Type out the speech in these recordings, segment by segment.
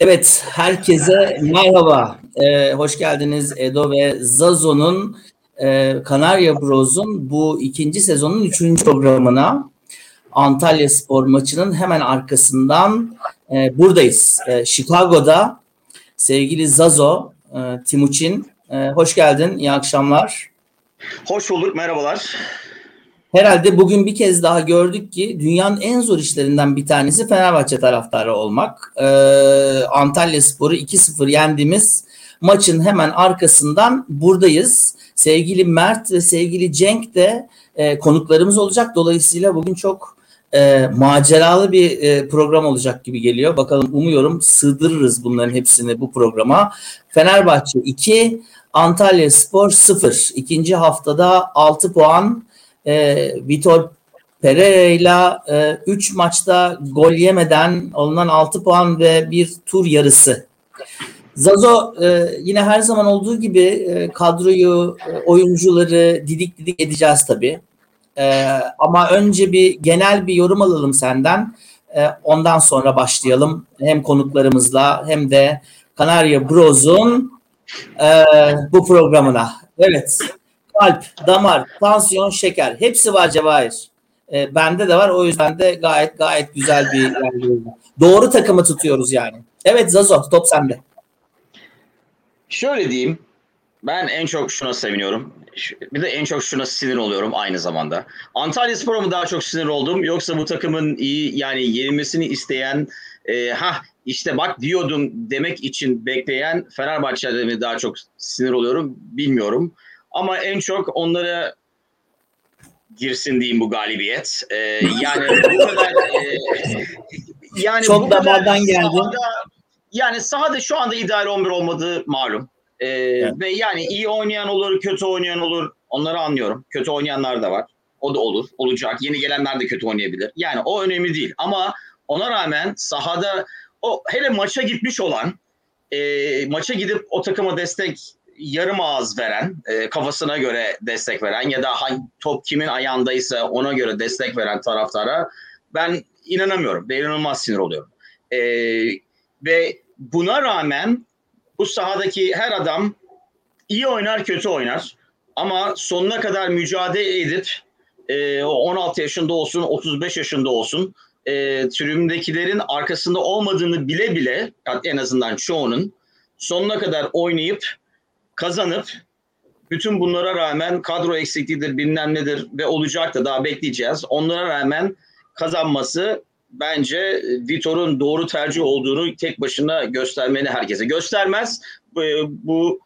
Evet, herkese merhaba. Ee, hoş geldiniz Edo ve Zazo'nun e, Kanarya Bros'un bu ikinci sezonun üçüncü programına. Antalya Spor maçının hemen arkasından e, buradayız. E, Chicago'da sevgili Zazo, e, Timuçin. E, hoş geldin, iyi akşamlar. Hoş bulduk, merhabalar. Herhalde bugün bir kez daha gördük ki dünyanın en zor işlerinden bir tanesi Fenerbahçe taraftarı olmak. Ee, Antalya Sporu 2-0 yendiğimiz maçın hemen arkasından buradayız. Sevgili Mert ve sevgili Cenk de e, konuklarımız olacak. Dolayısıyla bugün çok e, maceralı bir e, program olacak gibi geliyor. Bakalım umuyorum sığdırırız bunların hepsini bu programa. Fenerbahçe 2, Antalya Spor 0. İkinci haftada 6 puan e, Vitor Pereira ile 3 maçta gol yemeden alınan 6 puan ve bir tur yarısı. Zazo e, yine her zaman olduğu gibi e, kadroyu, e, oyuncuları didik didik edeceğiz tabii. E, ama önce bir genel bir yorum alalım senden. E, ondan sonra başlayalım hem konuklarımızla hem de Kanarya Bros'un e, bu programına. Evet kalp, damar, tansiyon, şeker hepsi var Cevahir. E, bende de var o yüzden de gayet gayet güzel bir doğru takımı tutuyoruz yani. Evet Zazo top sende. Şöyle diyeyim ben en çok şuna seviniyorum. Bir de en çok şuna sinir oluyorum aynı zamanda. Antalya Spor'a mı daha çok sinir oldum yoksa bu takımın iyi yani yenilmesini isteyen e, ha işte bak diyordum demek için bekleyen Fenerbahçe'de mi daha çok sinir oluyorum bilmiyorum. Ama en çok onlara girsin diyeyim bu galibiyet. Ee, yani bu kadar e, yani çok damardan geldi. Sahada, yani sahada şu anda ideal 11 olmadığı malum. Ee, evet. Ve yani iyi oynayan olur, kötü oynayan olur. Onları anlıyorum. Kötü oynayanlar da var. O da olur, olacak. Yeni gelenler de kötü oynayabilir. Yani o önemli değil. Ama ona rağmen sahada o hele maça gitmiş olan, e, maça gidip o takıma destek yarım ağız veren, e, kafasına göre destek veren ya da hangi top kimin ayağındaysa ona göre destek veren taraftara ben inanamıyorum. Ben inanılmaz sinir oluyorum. E, ve buna rağmen bu sahadaki her adam iyi oynar kötü oynar ama sonuna kadar mücadele edip e, 16 yaşında olsun 35 yaşında olsun e, tribündekilerin arkasında olmadığını bile bile en azından çoğunun sonuna kadar oynayıp kazanıp bütün bunlara rağmen kadro eksikliğidir bilmem nedir ve olacak da daha bekleyeceğiz. Onlara rağmen kazanması bence Vitor'un doğru tercih olduğunu tek başına göstermeni herkese. Göstermez bu, bu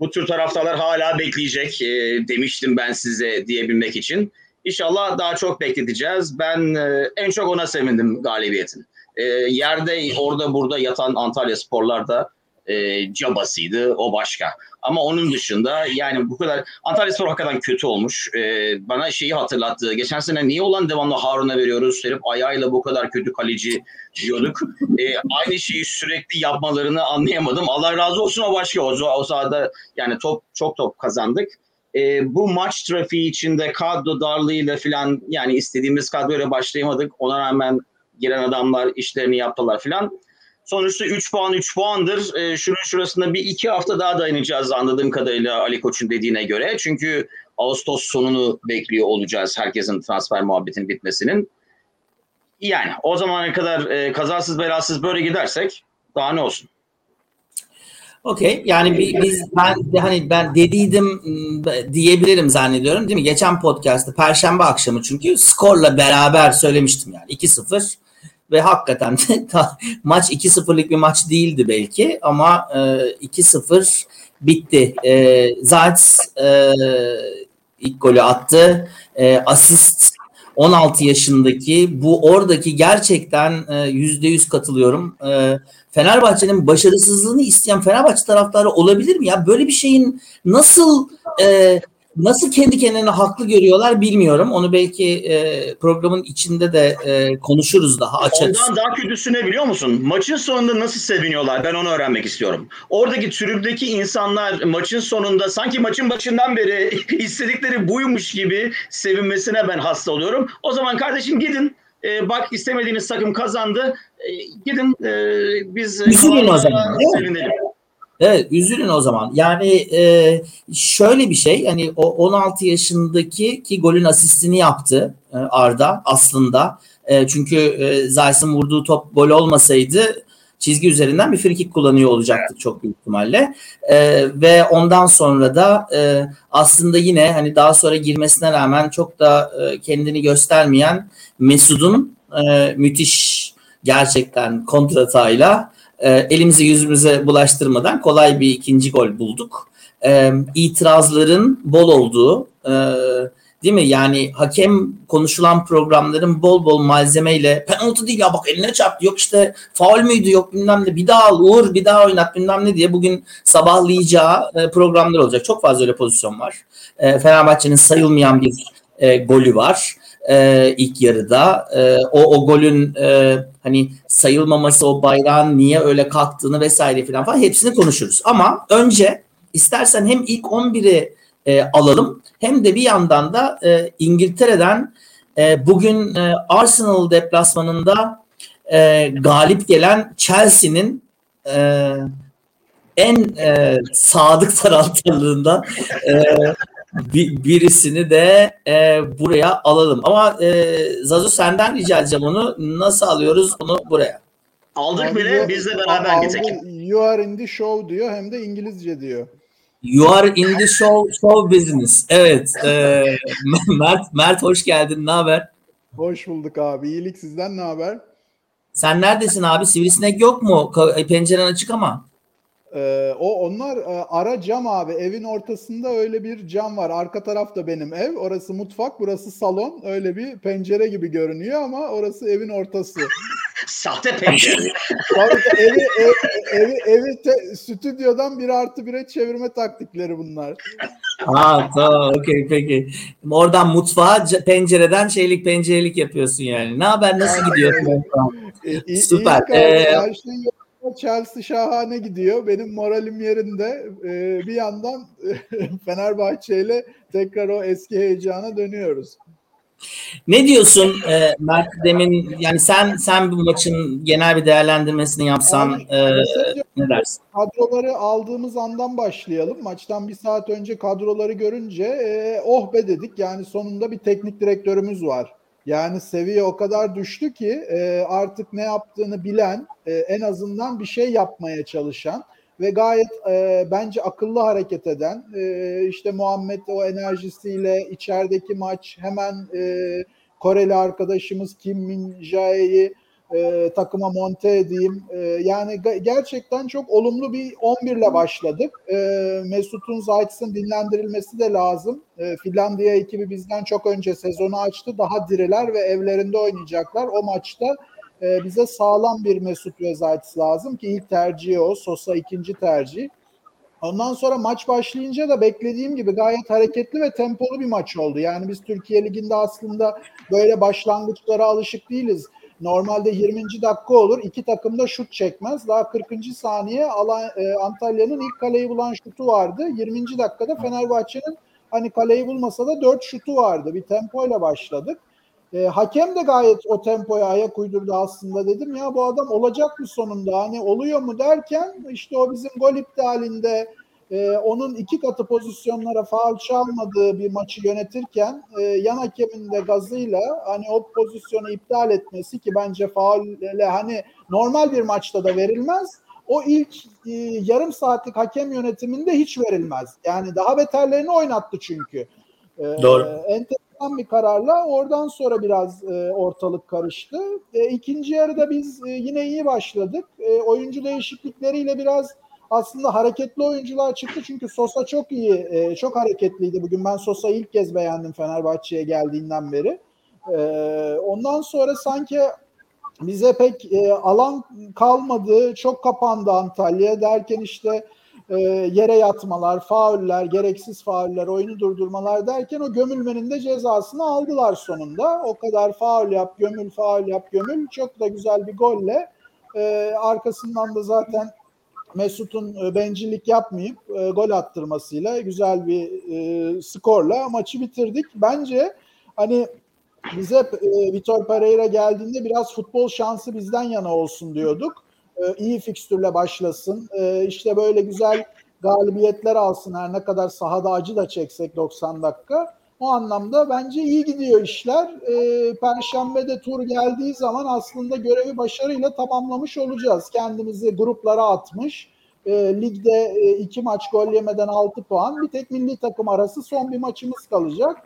bu tür taraftarlar hala bekleyecek e, demiştim ben size diyebilmek için. İnşallah daha çok bekleteceğiz. Ben e, en çok ona sevindim galibiyetin. E, yerde orada burada yatan Antalya Sporlar da e, cabasıydı o başka. Ama onun dışında yani bu kadar Antalya Spor hakikaten kötü olmuş. E, bana şeyi hatırlattı. Geçen sene niye olan devamlı Harun'a veriyoruz? Herif ayağıyla bu kadar kötü kaleci diyorduk. E, aynı şeyi sürekli yapmalarını anlayamadım. Allah razı olsun o başka. O, o sahada yani top çok top kazandık. E, bu maç trafiği içinde kadro darlığıyla falan yani istediğimiz kadroyla başlayamadık. Ona rağmen giren adamlar işlerini yaptılar falan. Sonuçta 3 puan 3 puandır. E, şunun şurasında bir iki hafta daha dayanacağız anladığım kadarıyla Ali Koç'un dediğine göre. Çünkü Ağustos sonunu bekliyor olacağız herkesin transfer muhabbetinin bitmesinin. Yani o zamana kadar e, kazasız belasız böyle gidersek daha ne olsun. Okey. Yani biz ben hani ben dediydim diyebilirim zannediyorum değil mi? Geçen podcast'ta perşembe akşamı çünkü skorla beraber söylemiştim yani 2-0 ve hakikaten maç 2-0'lık bir maç değildi belki ama e, 2-0 bitti. E, Zayt e, ilk golü attı. E, asist 16 yaşındaki bu oradaki gerçekten yüzde yüz katılıyorum. E, Fenerbahçe'nin başarısızlığını isteyen Fenerbahçe taraftarı olabilir mi ya? Böyle bir şeyin nasıl e, nasıl kendi kendine haklı görüyorlar bilmiyorum. Onu belki e, programın içinde de e, konuşuruz daha açarız. Ondan daha kötüsü ne biliyor musun? Maçın sonunda nasıl seviniyorlar? Ben onu öğrenmek istiyorum. Oradaki tribündeki insanlar maçın sonunda sanki maçın başından beri istedikleri buymuş gibi sevinmesine ben hasta oluyorum. O zaman kardeşim gidin e, bak istemediğiniz takım kazandı. E, gidin e, biz Üzülün o zaman. Sevinelim. Evet üzülün o zaman. Yani e, şöyle bir şey hani o 16 yaşındaki ki golün asistini yaptı e, Arda aslında. E, çünkü e, Zayt'ın vurduğu top gol olmasaydı çizgi üzerinden bir frikik kullanıyor olacaktı çok büyük ihtimalle. E, ve ondan sonra da e, aslında yine hani daha sonra girmesine rağmen çok da e, kendini göstermeyen Mesud'un e, müthiş gerçekten kontratayla e, elimizi yüzümüze bulaştırmadan kolay bir ikinci gol bulduk. E, itirazların bol olduğu e, değil mi? Yani hakem konuşulan programların bol bol malzemeyle penaltı değil ya bak eline çarptı yok işte faul müydü yok bilmem ne bir daha al Uğur bir daha oynat bilmem ne diye bugün sabahlayacağı e, programlar olacak. Çok fazla öyle pozisyon var. E, Fenerbahçe'nin sayılmayan bir golü var e, ilk yarıda. E, o, o golün e, hani sayılmaması, o bayrağın niye öyle kalktığını vesaire falan falan hepsini konuşuruz. Ama önce istersen hem ilk 11'i e, alalım hem de bir yandan da e, İngiltere'den e, bugün e, Arsenal deplasmanında e, galip gelen Chelsea'nin e, en e, sadık taraftarlarından e, bir, birisini de e, buraya alalım. Ama e, Zazu senden rica edeceğim onu. Nasıl alıyoruz bunu buraya? Aldık Abi bile bizle beraber geçelim. You are in the show diyor hem de İngilizce diyor. You are in the show, show business. Evet. E, Mert, Mert hoş geldin. Ne haber? Hoş bulduk abi. İyilik sizden ne haber? Sen neredesin abi? Sivrisinek yok mu? Penceren açık ama. Ee, o onlar e, ara cam abi. Evin ortasında öyle bir cam var. Arka tarafta benim ev. Orası mutfak, burası salon. Öyle bir pencere gibi görünüyor ama orası evin ortası. Sahte pencere. evi, ev, evi, evi te, stüdyodan bir artı bire çevirme taktikleri bunlar. Ha tamam okey peki. Oradan mutfağa pencereden şeylik pencerelik yapıyorsun yani. Ne haber nasıl gidiyor? İyi, Süper. İyi, ee, her şey Chelsea şahane gidiyor. Benim moralim yerinde. Ee, bir yandan Fenerbahçe ile tekrar o eski heyecana dönüyoruz. Ne diyorsun e, Mert demin yani sen sen bu maçın genel bir değerlendirmesini yapsan Abi, e, ne dersin? Kadroları aldığımız andan başlayalım. Maçtan bir saat önce kadroları görünce e, oh be dedik. Yani sonunda bir teknik direktörümüz var. Yani seviye o kadar düştü ki e, artık ne yaptığını bilen, e, en azından bir şey yapmaya çalışan ve gayet e, bence akıllı hareket eden, e, işte Muhammed o enerjisiyle içerideki maç hemen e, Koreli arkadaşımız Kim Min Jae'yi e, takıma monte edeyim. E, yani gerçekten çok olumlu bir 11 ile başladık. E, Mesut'un Zayt'sın dinlendirilmesi de lazım. E, Finlandiya ekibi bizden çok önce sezonu açtı. Daha diriler ve evlerinde oynayacaklar. O maçta e, bize sağlam bir Mesut ve Zayt lazım ki ilk tercihi o. Sosa ikinci tercih. Ondan sonra maç başlayınca da beklediğim gibi gayet hareketli ve tempolu bir maç oldu. Yani biz Türkiye Ligi'nde aslında böyle başlangıçlara alışık değiliz. Normalde 20. dakika olur. iki takım da şut çekmez. Daha 40. saniye e, Antalya'nın ilk kaleyi bulan şutu vardı. 20. dakikada Fenerbahçe'nin hani kaleyi bulmasa da 4 şutu vardı. Bir tempoyla başladık. E, hakem de gayet o tempoya ayak uydurdu aslında dedim ya bu adam olacak mı sonunda hani oluyor mu derken işte o bizim gol iptalinde e, onun iki katı pozisyonlara faul çalmadığı bir maçı yönetirken e, yan hakemin de gazıyla hani o pozisyonu iptal etmesi ki bence faulle hani normal bir maçta da verilmez. O ilk e, yarım saatlik hakem yönetiminde hiç verilmez. Yani daha beterlerini oynattı çünkü. E, Doğru. Enteresan bir kararla oradan sonra biraz e, ortalık karıştı. E, ikinci yarıda biz e, yine iyi başladık. E, oyuncu değişiklikleriyle biraz aslında hareketli oyuncular çıktı çünkü Sosa çok iyi, e, çok hareketliydi bugün. Ben Sosa'yı ilk kez beğendim Fenerbahçe'ye geldiğinden beri. E, ondan sonra sanki bize pek e, alan kalmadı, çok kapandı Antalya derken işte e, yere yatmalar, fauller, gereksiz fauller, oyunu durdurmalar derken o gömülmenin de cezasını aldılar sonunda. O kadar faul yap, gömül, faul yap, gömül. Çok da güzel bir golle. E, arkasından da zaten Mesut'un e, bencillik yapmayıp e, gol attırmasıyla güzel bir e, skorla maçı bitirdik. Bence hani biz hep e, Vitor Pereira geldiğinde biraz futbol şansı bizden yana olsun diyorduk. E, iyi fikstürle başlasın. E, işte böyle güzel galibiyetler alsın her ne kadar sahada acı da çeksek 90 dakika. O anlamda bence iyi gidiyor işler. E, Perşembe'de tur geldiği zaman aslında görevi başarıyla tamamlamış olacağız. Kendimizi gruplara atmış. E, ligde e, iki maç gol yemeden 6 puan. Bir tek milli takım arası son bir maçımız kalacak.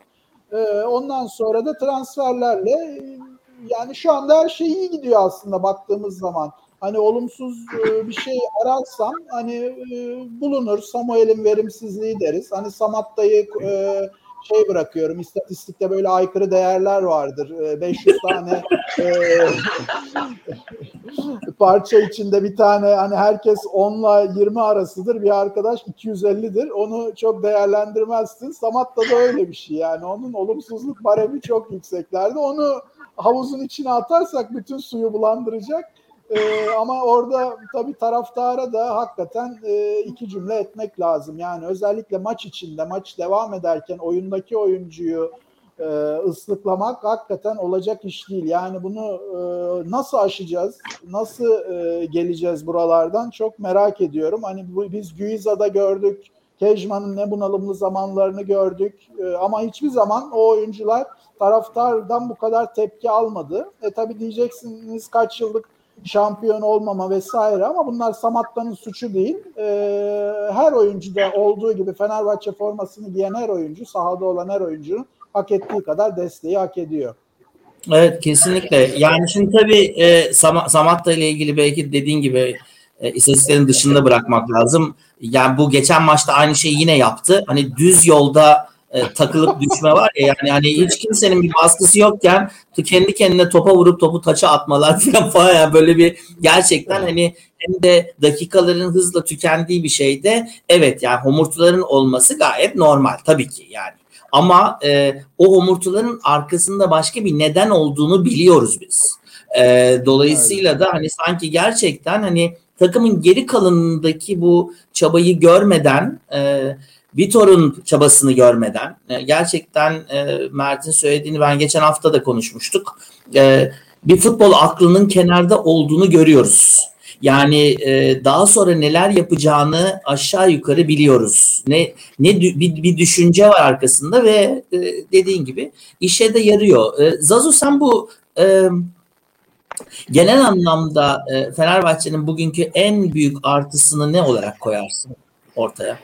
E, ondan sonra da transferlerle e, yani şu anda her şey iyi gidiyor aslında baktığımız zaman hani olumsuz e, bir şey ararsam hani e, bulunur. Samuel'in verimsizliği deriz. Hani Samatta'yı e, şey bırakıyorum. İstatistikte böyle aykırı değerler vardır. 500 tane parça içinde bir tane hani herkes 10 ile 20 arasıdır. Bir arkadaş 250'dir. Onu çok değerlendirmezsin. Samatta da öyle bir şey yani. Onun olumsuzluk baremi çok yükseklerde. Onu havuzun içine atarsak bütün suyu bulandıracak. Ee, ama orada tabii taraftara da hakikaten e, iki cümle etmek lazım. Yani özellikle maç içinde, maç devam ederken oyundaki oyuncuyu e, ıslıklamak hakikaten olacak iş değil. Yani bunu e, nasıl aşacağız, nasıl e, geleceğiz buralardan çok merak ediyorum. Hani bu, biz Guiza'da gördük, Kejman'ın ne bunalımlı zamanlarını gördük e, ama hiçbir zaman o oyuncular taraftardan bu kadar tepki almadı. E tabi diyeceksiniz kaç yıllık şampiyon olmama vesaire ama bunlar Samatta'nın suçu değil. E, her oyuncuda olduğu gibi Fenerbahçe formasını giyen her oyuncu, sahada olan her oyuncunun hak ettiği kadar desteği hak ediyor. Evet kesinlikle. Yani şimdi tabii e, Sam Samatta ile ilgili belki dediğin gibi e, istatistiklerin dışında bırakmak lazım. Yani bu geçen maçta aynı şeyi yine yaptı. Hani düz yolda e, takılıp düşme var ya yani hani hiç kimsenin bir baskısı yokken kendi kendine topa vurup topu taça atmalar falan falan yani böyle bir gerçekten hani hem de dakikaların hızla tükendiği bir şeyde evet yani homurtuların olması gayet normal tabii ki yani. Ama e, o homurtuların arkasında başka bir neden olduğunu biliyoruz biz. E, dolayısıyla da hani sanki gerçekten hani takımın geri kalanındaki bu çabayı görmeden e, Vitor'un çabasını görmeden e, gerçekten e, Mert'in söylediğini ben geçen hafta da konuşmuştuk. E, bir futbol aklının kenarda olduğunu görüyoruz. Yani daha sonra neler yapacağını aşağı yukarı biliyoruz. Ne ne bir, bir düşünce var arkasında ve dediğin gibi işe de yarıyor. Zazu sen bu genel anlamda Fenerbahçe'nin bugünkü en büyük artısını ne olarak koyarsın ortaya?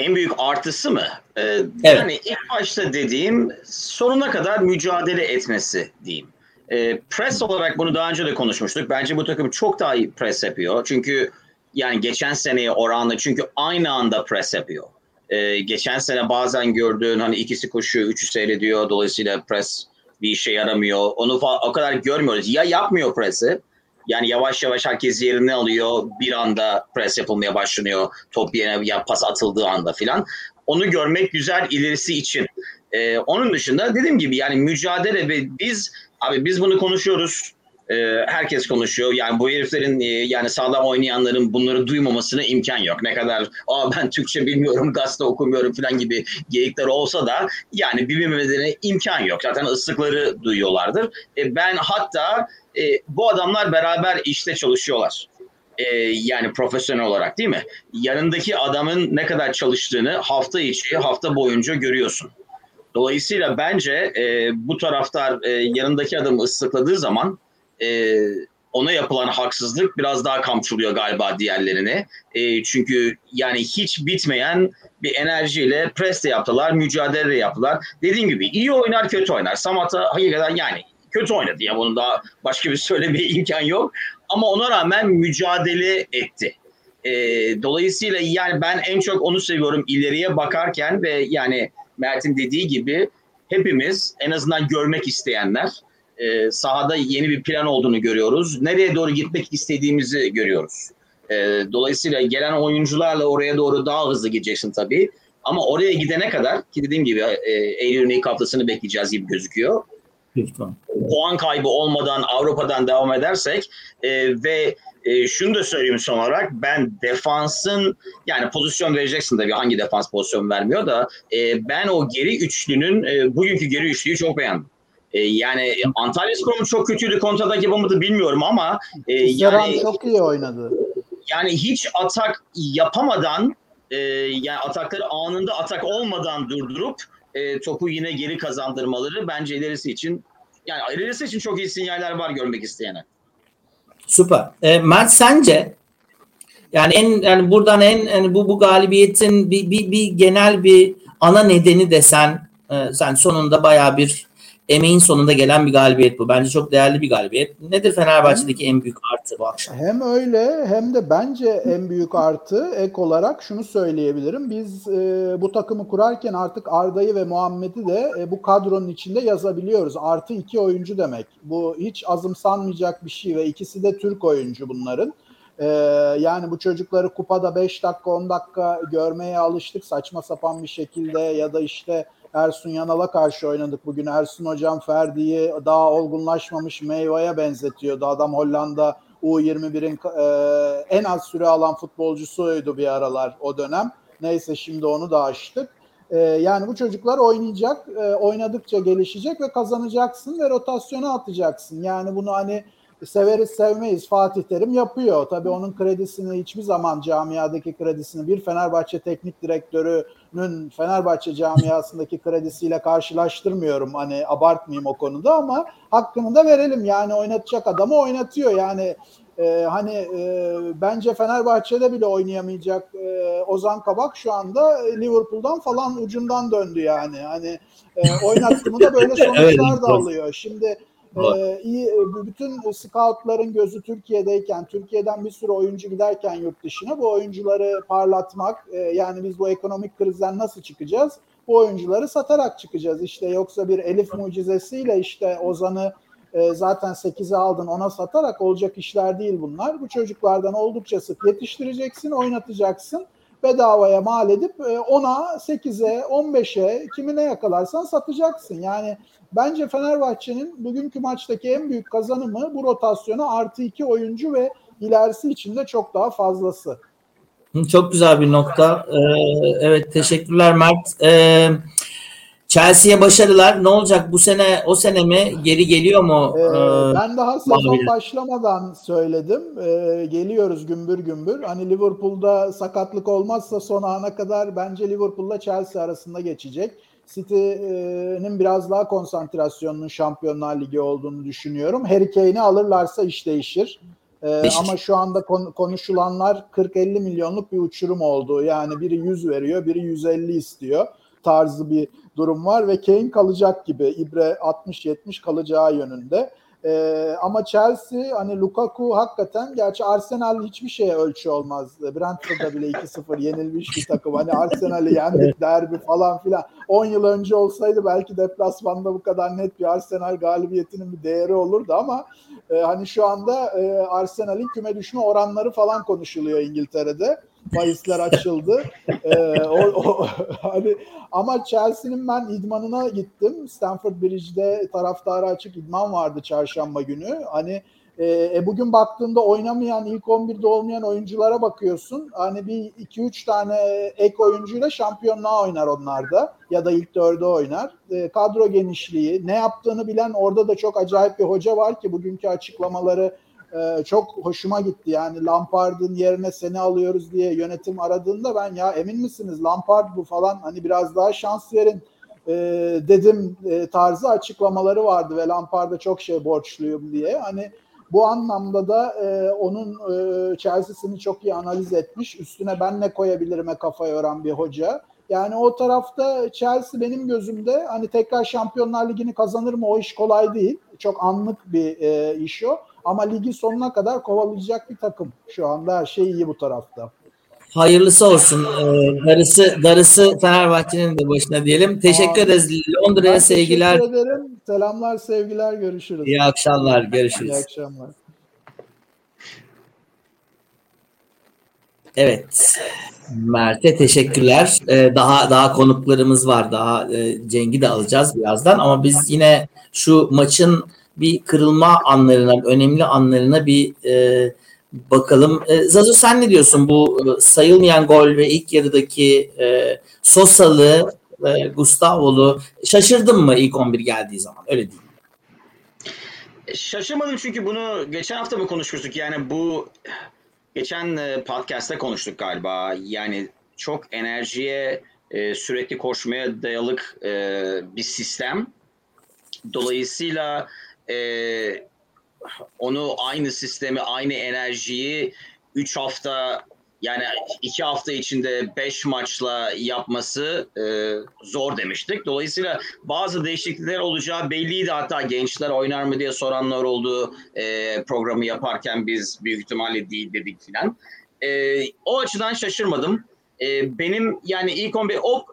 En büyük artısı mı? Ee, evet. Yani ilk başta dediğim sonuna kadar mücadele etmesi diyeyim. Ee, press olarak bunu daha önce de konuşmuştuk. Bence bu takım çok daha iyi press yapıyor. Çünkü yani geçen seneye oranla çünkü aynı anda press yapıyor. Ee, geçen sene bazen gördüğün hani ikisi koşuyor, üçü seyrediyor. Dolayısıyla press bir işe yaramıyor. Onu o kadar görmüyoruz. Ya yapmıyor press'i yani yavaş yavaş herkes yerini alıyor. Bir anda pres yapılmaya başlanıyor. Top yerine ya pas atıldığı anda filan. Onu görmek güzel ilerisi için. Ee, onun dışında dediğim gibi yani mücadele ve biz abi biz bunu konuşuyoruz. Ee, herkes konuşuyor. Yani bu heriflerin e, yani sağlam oynayanların bunları duymamasına imkan yok. Ne kadar Aa, ben Türkçe bilmiyorum, gazete okumuyorum falan gibi geyikler olsa da yani bilmemelerine imkan yok. Zaten ıslıkları duyuyorlardır. E, ben hatta e, bu adamlar beraber işte çalışıyorlar. Yani profesyonel olarak değil mi? Yanındaki adamın ne kadar çalıştığını hafta içi, hafta boyunca görüyorsun. Dolayısıyla bence e, bu taraftar e, yanındaki adamı ıslıkladığı zaman e, ona yapılan haksızlık biraz daha kamçılıyor galiba diğerlerine. E, çünkü yani hiç bitmeyen bir enerjiyle pres de yaptılar, mücadele de yaptılar. Dediğim gibi iyi oynar kötü oynar. Samata hakikaten yani kötü oynadı ya bunun daha başka bir söylemeye imkan yok. Ama ona rağmen mücadele etti. E, dolayısıyla yani ben en çok onu seviyorum ileriye bakarken ve yani Mert'in dediği gibi hepimiz en azından görmek isteyenler e, sahada yeni bir plan olduğunu görüyoruz. Nereye doğru gitmek istediğimizi görüyoruz. E, dolayısıyla gelen oyuncularla oraya doğru daha hızlı gideceksin tabii. Ama oraya gidene kadar ki dediğim gibi e, Eylül'ün ilk haftasını bekleyeceğiz gibi gözüküyor. Lütfen. Puan kaybı olmadan Avrupa'dan devam edersek e, ve e, şunu da söyleyeyim son olarak ben defansın yani pozisyon vereceksin tabii hangi defans pozisyon vermiyor da e, ben o geri üçlünün e, bugünkü geri üçlüyü çok beğendim. E, yani Antalya Spor çok kötüydü kontratak yapamadı bilmiyorum ama e, yani çok iyi oynadı. Yani hiç atak yapamadan e, yani atakları anında atak olmadan durdurup e, topu yine geri kazandırmaları bence ilerisi için yani ilerisi için çok iyi sinyaller var görmek isteyene. Süper. E, Mert sence yani en yani buradan en yani bu bu galibiyetin bir, bir, bir genel bir ana nedeni desen e, sen sonunda baya bir emeğin sonunda gelen bir galibiyet bu. Bence çok değerli bir galibiyet. Nedir Fenerbahçe'deki en büyük artı bu akşam? Hem öyle hem de bence en büyük artı ek olarak şunu söyleyebilirim. Biz e, bu takımı kurarken artık Arda'yı ve Muhammed'i de e, bu kadronun içinde yazabiliyoruz. Artı iki oyuncu demek. Bu hiç azımsanmayacak bir şey ve ikisi de Türk oyuncu bunların. Ee, yani bu çocukları kupada 5 dakika 10 dakika görmeye alıştık saçma sapan bir şekilde ya da işte Ersun Yanal'a karşı oynadık bugün. Ersun Hocam Ferdi'yi daha olgunlaşmamış meyveye benzetiyordu. Adam Hollanda U21'in e, en az süre alan futbolcusuydu bir aralar o dönem. Neyse şimdi onu da aştık. E, yani bu çocuklar oynayacak, e, oynadıkça gelişecek ve kazanacaksın ve rotasyona atacaksın. Yani bunu hani severiz sevmeyiz Fatih Terim yapıyor. Tabii onun kredisini hiçbir zaman camiadaki kredisini bir Fenerbahçe teknik direktörünün Fenerbahçe camiasındaki kredisiyle karşılaştırmıyorum. Hani abartmayayım o konuda ama hakkını da verelim. Yani oynatacak adamı oynatıyor. Yani e, hani e, bence Fenerbahçe'de bile oynayamayacak e, Ozan Kabak şu anda Liverpool'dan falan ucundan döndü yani. Hani e, oynattı mı da böyle sonuçlar da alıyor. Şimdi ee, iyi, e, bütün scoutların gözü Türkiye'deyken, Türkiye'den bir sürü oyuncu giderken yurt dışına bu oyuncuları parlatmak, e, yani biz bu ekonomik krizden nasıl çıkacağız? Bu oyuncuları satarak çıkacağız. İşte yoksa bir Elif mucizesiyle işte Ozan'ı e, zaten 8'e aldın ona satarak olacak işler değil bunlar. Bu çocuklardan oldukça sık yetiştireceksin, oynatacaksın bedavaya mal edip 10'a, 8'e, 15'e kimine yakalarsan satacaksın. Yani Bence Fenerbahçe'nin bugünkü maçtaki en büyük kazanımı bu rotasyona artı iki oyuncu ve ilerisi için de çok daha fazlası. Çok güzel bir nokta. Ee, evet teşekkürler Mert. Ee, Chelsea'ye başarılar. Ne olacak bu sene o sene mi? Geri geliyor mu? Ee, ee ben daha sezon başlamadan söyledim. Ee, geliyoruz gümbür gümbür. Hani Liverpool'da sakatlık olmazsa son ana kadar bence Liverpool'la Chelsea arasında geçecek. City'nin biraz daha konsantrasyonunun Şampiyonlar Ligi olduğunu düşünüyorum. Harry Kane'i alırlarsa iş değişir. Ee, ama şu anda kon- konuşulanlar 40-50 milyonluk bir uçurum oldu. Yani biri 100 veriyor, biri 150 istiyor tarzı bir durum var ve Kane kalacak gibi. İbre 60-70 kalacağı yönünde. Ee, ama Chelsea hani Lukaku hakikaten gerçi Arsenal hiçbir şeye ölçü olmaz. Brentford'da bile 2-0 yenilmiş bir takım. Hani Arsenal'i yendik derbi falan filan. 10 yıl önce olsaydı belki deplasmanda bu kadar net bir Arsenal galibiyetinin bir değeri olurdu ama e, hani şu anda e, Arsenal'in küme düşme oranları falan konuşuluyor İngiltere'de bahisler açıldı. ee, o, o, hani ama Chelsea'nin ben idmanına gittim. Stanford Bridge'de taraftara açık idman vardı çarşamba günü. Hani e, e, bugün baktığında oynamayan, ilk 11'de olmayan oyunculara bakıyorsun. Hani bir 2-3 tane ek oyuncuyla şampiyonluğa oynar onlar da. Ya da ilk dörde oynar. E, kadro genişliği, ne yaptığını bilen orada da çok acayip bir hoca var ki bugünkü açıklamaları e, çok hoşuma gitti. Yani Lampard'ın yerine seni alıyoruz diye yönetim aradığında ben ya emin misiniz Lampard bu falan hani biraz daha şans verin e, dedim e, tarzı açıklamaları vardı ve Lampard'a çok şey borçluyum diye. Hani bu anlamda da e, onun e, Chelsea'sini çok iyi analiz etmiş. Üstüne ben ne koyabilirim'e kafa yoran bir hoca. Yani o tarafta Chelsea benim gözümde hani tekrar Şampiyonlar Ligi'ni kazanır mı o iş kolay değil. Çok anlık bir e, iş o. Ama ligi sonuna kadar kovalayacak bir takım. Şu anda her şey iyi bu tarafta. Hayırlısı olsun. Ee, darısı, darısı Fenerbahçe'nin de başına diyelim. Teşekkür ederiz. Londra'ya sevgiler. Teşekkür ederim. Selamlar, sevgiler. Görüşürüz. İyi akşamlar. Görüşürüz. İyi akşamlar. Evet. Mert'e teşekkürler. Ee, daha daha konuklarımız var. Daha e, Ceng'i de alacağız birazdan ama biz yine şu maçın bir kırılma anlarına, önemli anlarına bir e, bakalım. E, Zazu sen ne diyorsun bu e, sayılmayan gol ve ilk yarıdaki e, Sosalı, e, Gustavo'lu şaşırdın mı ilk 11 geldiği zaman? Öyle değil. Şaşırmadım çünkü bunu geçen hafta mı konuşmuştuk? Yani bu geçen e, podcast'te konuştuk galiba. Yani çok enerjiye e, sürekli koşmaya dayalık e, bir sistem. Dolayısıyla e, onu aynı sistemi, aynı enerjiyi 3 hafta yani iki hafta içinde beş maçla yapması e, zor demiştik. Dolayısıyla bazı değişiklikler olacağı belliydi. Hatta gençler oynar mı diye soranlar oldu e, programı yaparken biz büyük ihtimalle değil dedik filan. E, o açıdan şaşırmadım. E, benim yani ilk 11 o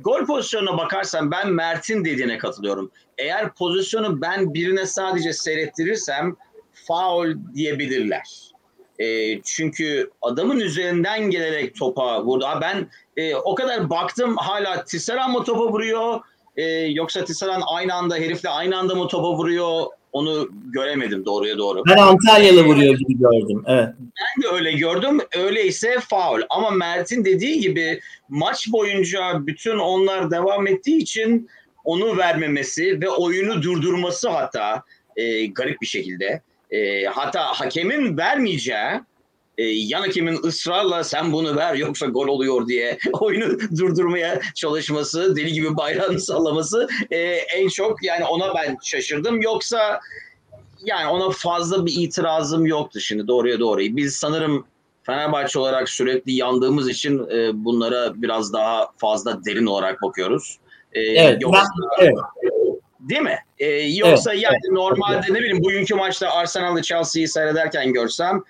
gol pozisyonuna bakarsan ben Mert'in dediğine katılıyorum. Eğer pozisyonu ben birine sadece seyrettirirsem faul diyebilirler. E, çünkü adamın üzerinden gelerek topa vurdu. ben e, o kadar baktım hala Tisserand mı topa vuruyor e, yoksa Tisserand aynı anda herifle aynı anda mı topa vuruyor onu göremedim doğruya doğru. Ben Antalyalı vuruyor gibi gördüm. Evet. Ben de öyle gördüm. Öyleyse faul. Ama Mert'in dediği gibi maç boyunca bütün onlar devam ettiği için onu vermemesi ve oyunu durdurması hatta e, garip bir şekilde e, hatta hakemin vermeyeceği e, yan hakemin ısrarla sen bunu ver yoksa gol oluyor diye oyunu durdurmaya çalışması, deli gibi bayrağını sallaması e, en çok yani ona ben şaşırdım. Yoksa yani ona fazla bir itirazım yoktu şimdi doğruya doğruyu. Biz sanırım Fenerbahçe olarak sürekli yandığımız için e, bunlara biraz daha fazla derin olarak bakıyoruz. E, evet, yoksa, ben, evet. Değil mi? Ee, yoksa evet, yani evet, normalde evet. ne bileyim bugünkü maçta Arsenal'ı Chelsea'yi seyrederken görsem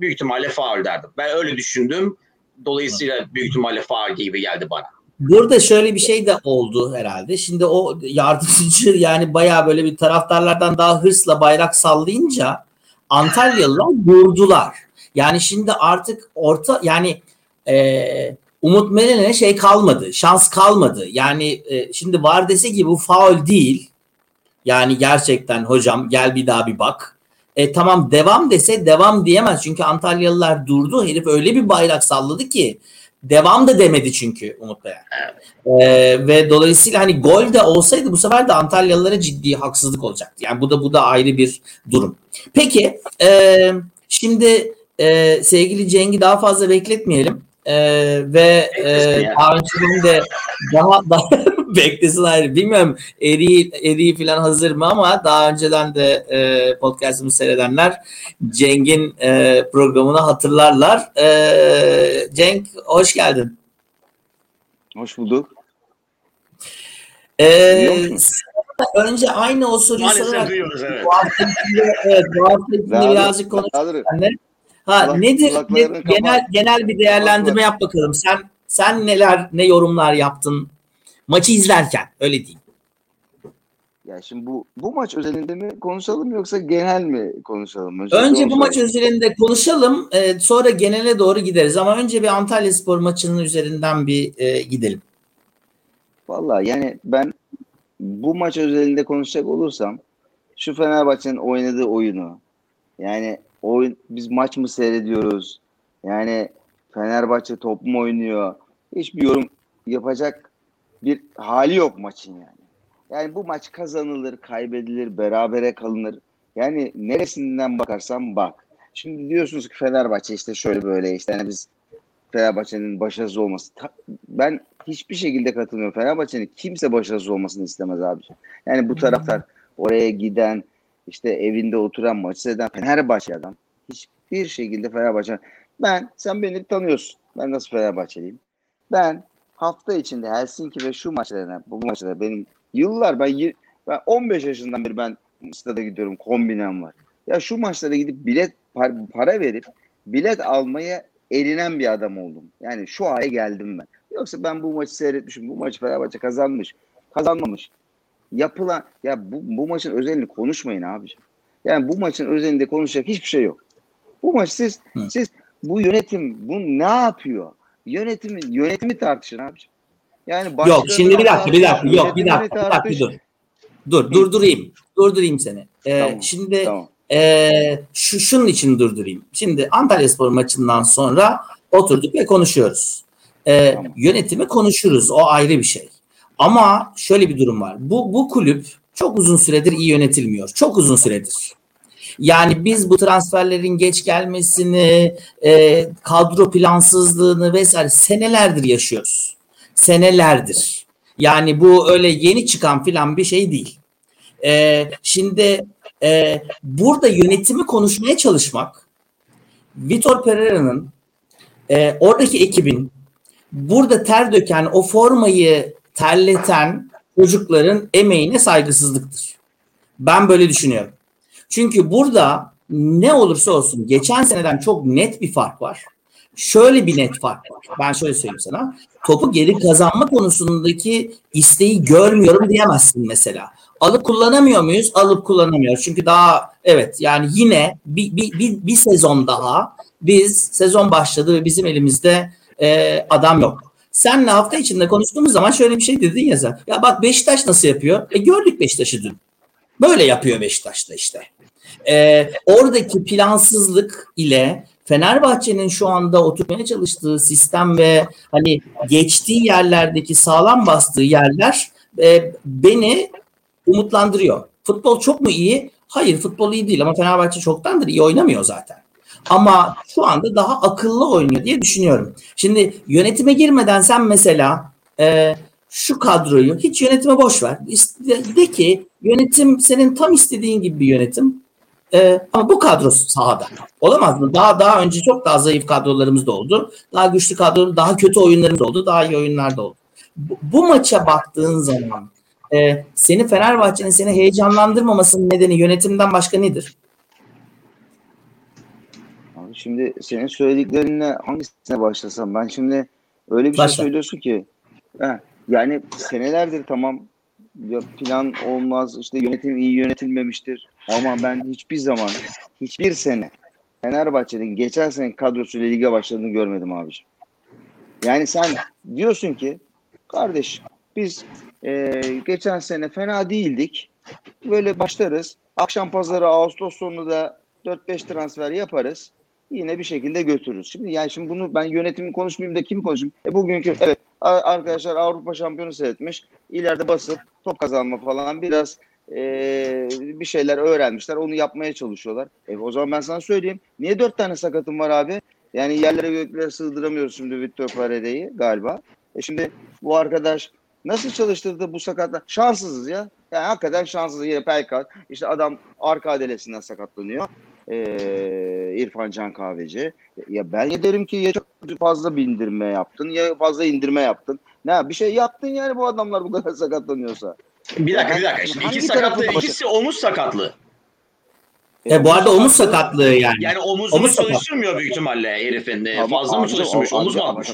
büyük ihtimalle faul derdim. Ben öyle düşündüm. Dolayısıyla büyük ihtimalle faul gibi geldi bana. Burada şöyle bir şey de oldu herhalde. Şimdi o yardımcı yani bayağı böyle bir taraftarlardan daha hırsla bayrak sallayınca Antalyalılar vurdular. Yani şimdi artık orta yani e, Umut Melen'e şey kalmadı. Şans kalmadı. Yani e, şimdi var dese ki bu faul değil. Yani gerçekten hocam gel bir daha bir bak. E, tamam devam dese devam diyemez. Çünkü Antalyalılar durdu. Herif öyle bir bayrak salladı ki devam da demedi çünkü Umut Bey. E, ve dolayısıyla hani gol de olsaydı bu sefer de Antalyalılara ciddi haksızlık olacaktı. Yani bu da bu da ayrı bir durum. Peki e, şimdi e, sevgili Ceng'i daha fazla bekletmeyelim. Ee, ve e, daha önceden de daha, daha beklesin ayrı. Bilmiyorum Eri, Eri falan hazır mı ama daha önceden de e, podcastımı seyredenler Cenk'in e, programını hatırlarlar. E, Cenk hoş geldin. Hoş bulduk. Ee, önce aynı o soruyu sorarak duyuyoruz, evet. bu hafta evet, birazcık konuşalım. Ha Kulak, nedir? Ne, genel genel bir değerlendirme yap bakalım. Sen sen neler ne yorumlar yaptın maçı izlerken öyle diyeyim. Ya şimdi bu bu maç özelinde mi konuşalım yoksa genel mi konuşalım? Önce, önce konuşalım. bu maç özelinde konuşalım. E, sonra genele doğru gideriz ama önce bir Antalya Spor maçının üzerinden bir e, gidelim. Vallahi yani ben bu maç özelinde konuşacak olursam şu Fenerbahçe'nin oynadığı oyunu yani oyun biz maç mı seyrediyoruz? Yani Fenerbahçe top mu oynuyor? Hiçbir yorum yapacak bir hali yok maçın yani. Yani bu maç kazanılır, kaybedilir, berabere kalınır. Yani neresinden bakarsan bak. Şimdi diyorsunuz ki Fenerbahçe işte şöyle böyle işte yani biz Fenerbahçe'nin başarısız olması. Ben hiçbir şekilde katılmıyorum. Fenerbahçe'nin kimse başarısız olmasını istemez abi. Yani bu taraftar oraya giden işte evinde oturan maçı seyreden Fenerbahçe adam hiçbir şekilde Fenerbahçe ben sen beni tanıyorsun. Ben nasıl Fenerbahçeliyim? Ben hafta içinde Helsinki ve şu maçlarına bu maçlara benim yıllar ben, ben 15 yaşından beri ben stada gidiyorum kombinem var. Ya şu maçlara gidip bilet par, para verip bilet almaya erinen bir adam oldum. Yani şu aya geldim ben. Yoksa ben bu maçı seyretmişim. Bu maçı Fenerbahçe kazanmış. Kazanmamış yapılan ya bu, bu maçın özelini konuşmayın abiciğim. Yani bu maçın özelinde konuşacak hiçbir şey yok. Bu maç siz Hı. siz bu yönetim bu ne yapıyor? Yönetimi yönetimi tartışın abiciğim. Yani yok şimdi bir dakika bir dakika yok bir dakika bir dakika dur. Dur durdurayım. Durdurayım seni. Ee, tamam, şimdi tamam. E, şu şunun için durdurayım. Şimdi Antalya Spor maçından sonra oturduk ve konuşuyoruz. Ee, tamam. Yönetimi konuşuruz. O ayrı bir şey. Ama şöyle bir durum var. Bu bu kulüp çok uzun süredir iyi yönetilmiyor. Çok uzun süredir. Yani biz bu transferlerin geç gelmesini, e, kadro plansızlığını vesaire senelerdir yaşıyoruz. Senelerdir. Yani bu öyle yeni çıkan filan bir şey değil. E, şimdi e, burada yönetimi konuşmaya çalışmak, Vitor Pereira'nın e, oradaki ekibin burada ter döken, o formayı terleten çocukların emeğine saygısızlıktır. Ben böyle düşünüyorum. Çünkü burada ne olursa olsun geçen seneden çok net bir fark var. Şöyle bir net fark var. Ben şöyle söyleyeyim sana. Topu geri kazanma konusundaki isteği görmüyorum diyemezsin mesela. Alıp kullanamıyor muyuz? Alıp kullanamıyoruz. Çünkü daha evet yani yine bir, bir, bir, bir sezon daha biz sezon başladı ve bizim elimizde e, adam yok. Senle hafta içinde konuştuğumuz zaman şöyle bir şey dedin ya sen. Ya bak Beşiktaş nasıl yapıyor? E gördük Beşiktaş'ı dün. Böyle yapıyor Beşiktaş'ta işte. E, oradaki plansızlık ile Fenerbahçe'nin şu anda oturmaya çalıştığı sistem ve hani geçtiği yerlerdeki sağlam bastığı yerler e, beni umutlandırıyor. Futbol çok mu iyi? Hayır futbol iyi değil ama Fenerbahçe çoktandır iyi oynamıyor zaten. Ama şu anda daha akıllı oynuyor diye düşünüyorum. Şimdi yönetime girmeden sen mesela e, şu kadroyu hiç yönetime boş ver. De, de ki yönetim senin tam istediğin gibi bir yönetim. E, ama bu kadro sahada. Olamaz mı? Daha daha önce çok daha zayıf kadrolarımız da oldu. Daha güçlü kadrolarımız, daha kötü oyunlarımız oldu. Daha iyi oyunlar da oldu. Bu, bu maça baktığın zaman e, seni Fenerbahçe'nin seni heyecanlandırmamasının nedeni yönetimden başka nedir? Şimdi senin söylediklerinle hangisine başlasam ben şimdi öyle bir Başla. şey söylüyorsun ki he, yani senelerdir tamam ya plan olmaz işte yönetim iyi yönetilmemiştir ama ben hiçbir zaman hiçbir sene Fenerbahçe'nin geçen sene kadrosuyla lige başladığını görmedim abiciğim. Yani sen diyorsun ki kardeş biz e, geçen sene fena değildik. Böyle başlarız. Akşam pazarı Ağustos sonu da 4-5 transfer yaparız. Yine bir şekilde götürürüz. Şimdi yani şimdi bunu ben yönetimi konuşmayayım da kim konuşayım? E bugünkü evet arkadaşlar Avrupa şampiyonu seyretmiş. İleride basıp top kazanma falan biraz e, bir şeyler öğrenmişler. Onu yapmaya çalışıyorlar. E o zaman ben sana söyleyeyim. Niye dört tane sakatım var abi? Yani yerlere göklere sığdıramıyoruz şimdi Victor Parede'yi galiba. E şimdi bu arkadaş nasıl çalıştırdı bu sakatlar? Şanssızız ya. Yani hakikaten şanssız. Yine Pelkat. İşte adam arka adelesinden sakatlanıyor. Ee, İrfan Can Kahveci. Ya ben ya derim ki ya çok fazla bindirme yaptın ya fazla indirme yaptın. Ne bir şey yaptın yani bu adamlar bu kadar sakatlanıyorsa. Bir dakika bir dakika. Şimdi iki sakatlığı, ikisi omuz sakatlığı. E, bu arada omuz sakatlığı yani. Yani Omuz sakat. çalıştırmıyor büyük ihtimalle herifin. de. Ama Fazla mı çalıştırmış? Omuz mu almış?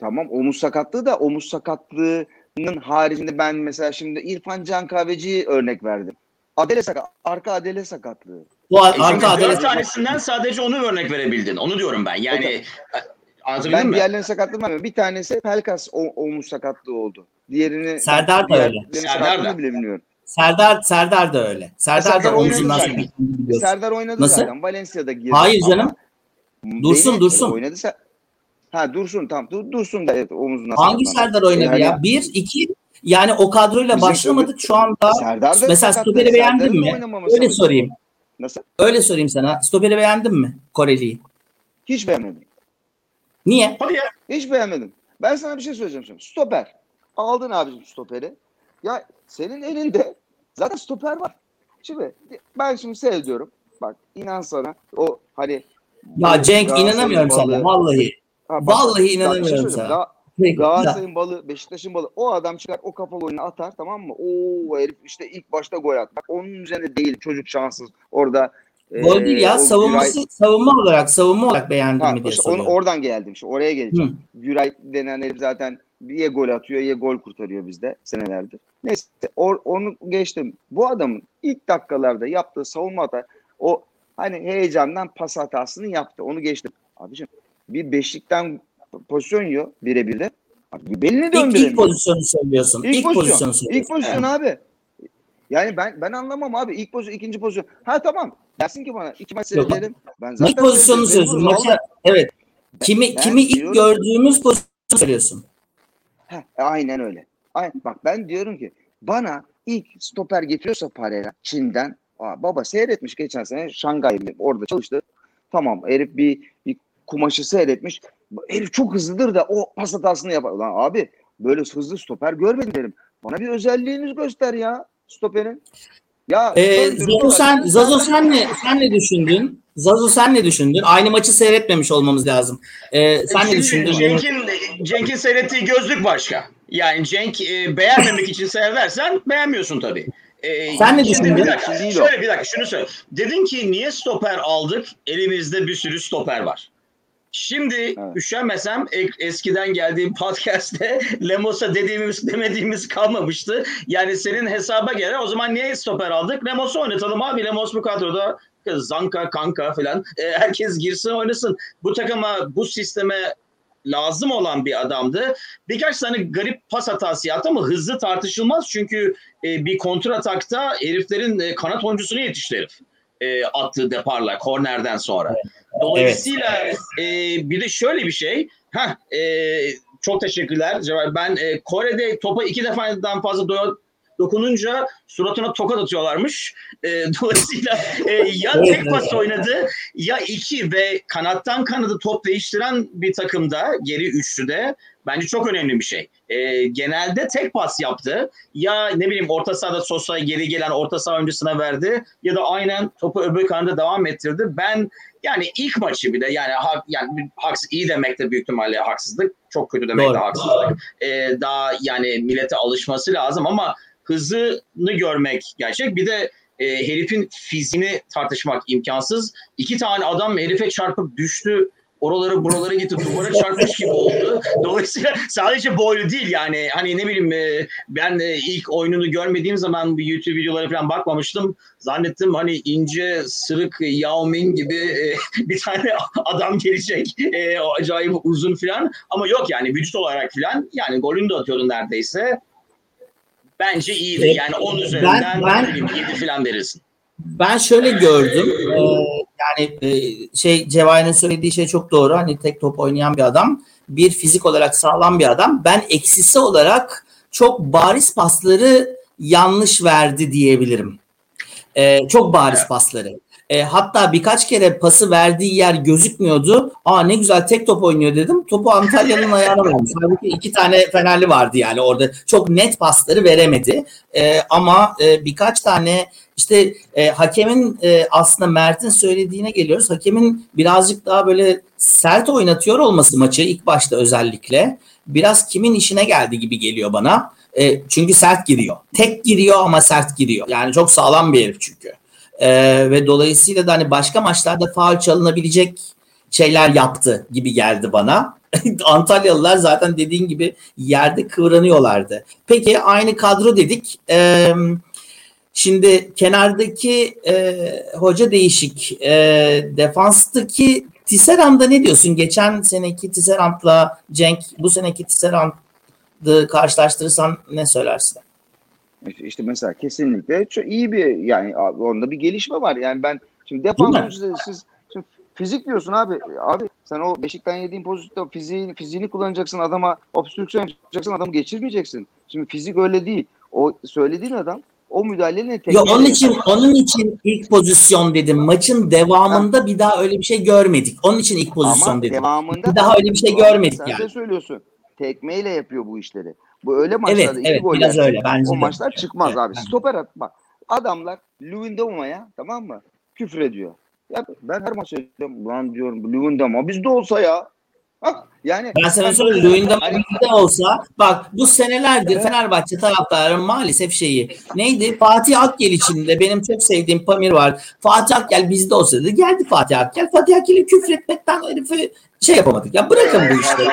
Tamam omuz sakatlığı da omuz sakatlığının haricinde ben mesela şimdi İrfan Can Kahveci'yi örnek verdim. Adele sakat, arka adele sakatlığı. Bu E arka dört tanesinden sadece onu örnek verebildin. Onu diyorum ben. Yani e, anlatabildim Ben mi? diğerlerinin sakatlığını vermiyorum. Bir tanesi Pelkas o, omuz sakatlığı oldu. Diğerini Serdar da öyle. Serdar da. bile bilmiyorum. Serdar Serdar da öyle. Serdar Serdar da omuzundan sakatlandı. Serdar oynadı Nasıl? zaten. Valencia'da girdi. Hayır Ama canım. Dursun, beni- Dursun. Oynadı Ha Dursun tamam. Dur, Dursun da evet omuzundan Hangi sakatlandı. Serdar oynadı Yani ya? Bir, iki yani o kadroyla Bizim başlamadık şu anda. Serdar da Mesela stoperi beğendin mi? Öyle sorayım. Nasıl? Öyle sorayım sana. Stoperi beğendin mi Koreli'yi? Hiç beğenmedim. Niye? Hadi ya. Hiç beğenmedim. Ben sana bir şey söyleyeceğim şimdi. Stoper. Aldın abicim stoperi. Ya senin elinde zaten stoper var. Şimdi ben şimdi seyrediyorum. Bak inan sana o hani Ya Cenk inanamıyorum sana vallahi. Ha, bak, Vallahi şey inanamıyorum sana. Ga- Peki. Galatasaray'ın balı, Beşiktaş'ın balı. O adam çıkar o kapalı oyunu atar tamam mı? Oo herif işte ilk başta gol at. Bak onun üzerine değil çocuk şanssız. Orada Gol değil e, ya savunması Güray- savunma olarak savunma olarak beğendin Ha, mi diye işte onu, oradan geldim işte oraya geleceğim. Güray denen herif zaten ya gol atıyor ya gol kurtarıyor bizde senelerdir. Neyse or- onu geçtim. Bu adamın ilk dakikalarda yaptığı savunma hata o hani heyecandan pas hatasını yaptı. Onu geçtim. Abicim bir beşlikten pozisyon yiyor birebir de. Abi, belini İlk, döndüremiyor. ilk pozisyonu söylüyorsun. İlk, İlk, pozisyon. pozisyonu söylüyorsun. İlk pozisyon abi. Yani ben ben anlamam abi. İlk pozisyon, ikinci pozisyon. Ha tamam. Dersin ki bana iki maç seyredelim. Ben zaten İlk pozisyonu söylüyorsun. Maça, evet. Kimi Ben kimi ilk diyorum- gördüğümüz pozisyonu söylüyorsun. Heh, aynen öyle. Aynen. Bak ben diyorum ki bana ilk stoper getiriyorsa Parera Çin'den Aa, baba seyretmiş geçen sene Şangay'da orada çalıştı. Tamam herif bir kumaşı seyretmiş. Herif çok hızlıdır da o pas hatasını yapar. Lan abi böyle hızlı stoper görmedim derim. Bana bir özelliğiniz göster ya stoperin. Ya Ee, Zazo sen, Zazo sen ne, sen ne düşündün? Zazo sen ne düşündün? Aynı maçı seyretmemiş olmamız lazım. Ee, sen ne Şimdi düşündün? Cenk'in, Cenk'in seyrettiği gözlük başka. Yani Cenk e, beğenmemek için seyredersen beğenmiyorsun tabii. E, Sen ne düşündün? Bir dakika, şöyle bir dakika şunu söyle. Dedin ki niye stoper aldık? Elimizde bir sürü stoper var. Şimdi Evet. üşenmesem eskiden geldiğim podcast'te Lemos'a dediğimiz demediğimiz kalmamıştı. Yani senin hesaba göre o zaman niye stoper aldık? Lemos'u oynatalım abi. Lemos bu kadroda Zanka, Kanka falan. E, herkes girsin oynasın. Bu takıma, bu sisteme lazım olan bir adamdı. Birkaç tane garip pas hatası yaptı ama hızlı tartışılmaz. Çünkü e, bir kontratakta heriflerin e, kanat oyuncusunu yetişti herif. E, attığı deparla kornerden sonra. Dolayısıyla e, bir de şöyle bir şey. Heh, e, çok teşekkürler. Cevap. Ben e, Kore'de topa iki defadan fazla do- dokununca suratına tokat atıyorlarmış. E, dolayısıyla e, ya Evet, tek evet. pas oynadı ya iki ve kanattan kanadı top değiştiren bir takımda geri üçlüde bence çok önemli bir şey. E, genelde tek pas yaptı. Ya ne bileyim orta sahada Sosa geri gelen orta saha oyuncusuna verdi ya da aynen topu öbür kanada devam ettirdi. Ben yani ilk maçı bir de yani hak, yani haksız iyi demek de büyük ihtimalle haksızlık. Çok kötü demek Doğru. de haksızlık. E, daha yani millete alışması lazım ama hızını görmek gerçek. Bir de e, herifin fiziğini tartışmak imkansız. İki tane adam herife çarpıp düştü. Oraları buralara gitti duvara çarpmış gibi oldu. Dolayısıyla sadece boylu değil yani hani ne bileyim e, ben de ilk oyununu görmediğim zaman bir YouTube videoları falan bakmamıştım. Zannettim hani ince sırık Yao Ming gibi e, bir tane adam gelecek. E, o acayip uzun falan ama yok yani vücut olarak falan yani golünü de atıyordu neredeyse. Bence iyiydi. Yani 10 üzerinden ben- bileyim 7 falan verirsin. Ben şöyle gördüm. Ee, yani e, şey Cevahir'in söylediği şey çok doğru. Hani tek top oynayan bir adam. Bir fizik olarak sağlam bir adam. Ben eksisi olarak çok bariz pasları yanlış verdi diyebilirim. Ee, çok bariz pasları. E, hatta birkaç kere pası verdiği yer gözükmüyordu. Aa ne güzel tek top oynuyor dedim. Topu Antalya'nın ayağına vermiş. Halbuki iki tane Fenerli vardı yani orada. Çok net pasları veremedi. E, ama e, birkaç tane işte e, hakemin e, aslında Mert'in söylediğine geliyoruz. Hakemin birazcık daha böyle sert oynatıyor olması maçı ilk başta özellikle. Biraz kimin işine geldi gibi geliyor bana. E, çünkü sert giriyor. Tek giriyor ama sert giriyor. Yani çok sağlam bir herif çünkü. E, ve dolayısıyla da hani başka maçlarda faul çalınabilecek şeyler yaptı gibi geldi bana. Antalyalılar zaten dediğin gibi yerde kıvranıyorlardı. Peki aynı kadro dedik. Eee Şimdi kenardaki e, hoca değişik. E, defanstaki Tisserand'da ne diyorsun? Geçen seneki Tisserand'la Cenk bu seneki Tisserand'ı karşılaştırırsan ne söylersin? İşte- mesela kesinlikle çok iyi bir yani abi onda bir gelişme var. Yani ben şimdi defans siz şimdi fizik diyorsun abi. Abi sen o Beşik'ten yediğin pozisyonda fiziğini, fiziğini kullanacaksın adama obstrüksiyon yapacaksın adamı geçirmeyeceksin. Şimdi fizik öyle değil. O söylediğin adam o müdahalenin Yo, tekniği- onun için onun için ilk pozisyon dedim. Maçın devamında bir daha öyle bir şey görmedik. Onun için ilk pozisyon Ama dedim. devamında Bir daha öyle bir şey görmedik sen yani. de söylüyorsun. Tekmeyle yapıyor bu işleri. Bu öyle maçlarda Evet, iki evet gol biraz öyle bence. O maçlar Evet, çıkmaz evet, abi. de. Stoper at bak. Adamlar Lewandows'a tamam mı? Küfür ediyor. Ya ben her maç söylüyorum. Ulan diyorum Lewandows'a bizde olsa ya. Bak yani Ben sana söyleyeyim bizde olsa bak bu senelerdir Fenerbahçe taraftarı maalesef şeyi neydi Fatih Akgel içinde benim çok sevdiğim Pamir var. Fatih Akgel bizde olsaydı geldi Fatih Akgel. Fatih Akgel'i küfretmekten herifi şey yapamadık. Ya bırakın bu işleri.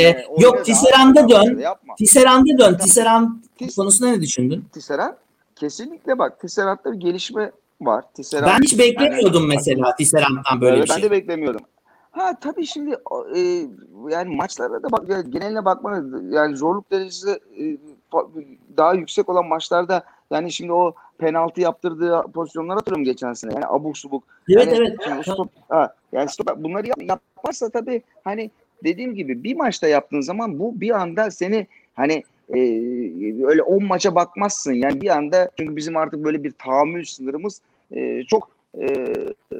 Ee, yok, Tisserand'a dön. Tisserand'a dön. Tisserand Tis- konusunda ne düşündün? Tisserand kesinlikle bak Tisserand'da bir gelişme var. Tisserand Ben hiç beklemiyordum mesela Tisserand'dan böyle bir ben şey. de beklemiyordum. Ha tabii şimdi e, yani maçlarda da bak ya, geneline bakma yani zorluk derecesi e, daha yüksek olan maçlarda yani şimdi o penaltı yaptırdığı pozisyonları hatırlıyorum geçen sene. Yani abuk subuk. Evet yani evet. şimdi stop, ha, yani stop, bunları yap, yaparsa tabii hani dediğim gibi bir maçta yaptığın zaman bu bir anda seni hani e, öyle 10 maça bakmazsın. Yani bir anda çünkü bizim artık böyle bir tahammül sınırımız e, çok e, e,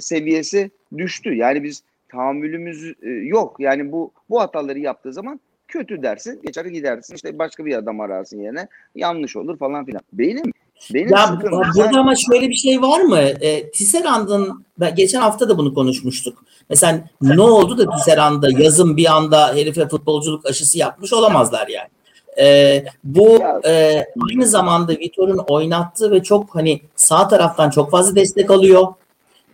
seviyesi düştü. Yani biz tahammülümüz e, yok. Yani bu bu hataları yaptığı zaman kötü dersin, geçer gidersin. işte başka bir adam ararsın yerine. Yanlış olur falan filan. Benim benim ya burada ama şöyle bir şey var mı? E, Tisserand'ın geçen hafta da bunu konuşmuştuk. Mesela ne oldu da Tisserand'da yazın bir anda herife futbolculuk aşısı yapmış olamazlar yani. E, bu e, aynı zamanda Vitor'un oynattığı ve çok hani sağ taraftan çok fazla destek alıyor.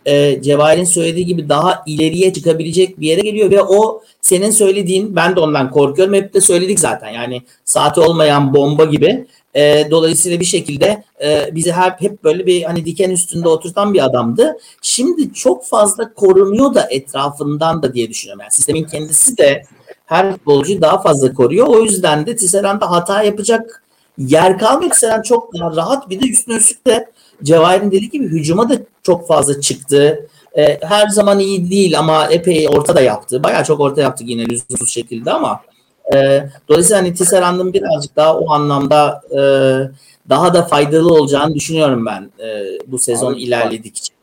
E, Cevahir'in söylediği gibi daha ileriye çıkabilecek bir yere geliyor ve o senin söylediğin ben de ondan korkuyorum. Hep de söyledik zaten yani saati olmayan bomba gibi. E, dolayısıyla bir şekilde e, bizi hep hep böyle bir hani diken üstünde oturtan bir adamdı. Şimdi çok fazla korunuyor da etrafından da diye düşünüyorum. Yani sistemin kendisi de her futbolcuyu daha fazla koruyor. O yüzden de Tisserand'da hata yapacak yer kalmıyor. Tisserand çok daha rahat bir de üstüne üstlük de Cevahir'in dediği gibi hücuma da çok fazla çıktı. E, her zaman iyi değil ama epey orta da yaptı. Bayağı çok orta yaptı yine lüzumsuz şekilde ama e, dolayısıyla hani Tisserand'ın birazcık daha o anlamda e, daha da faydalı olacağını düşünüyorum ben e, bu sezon Abi, ilerledikçe.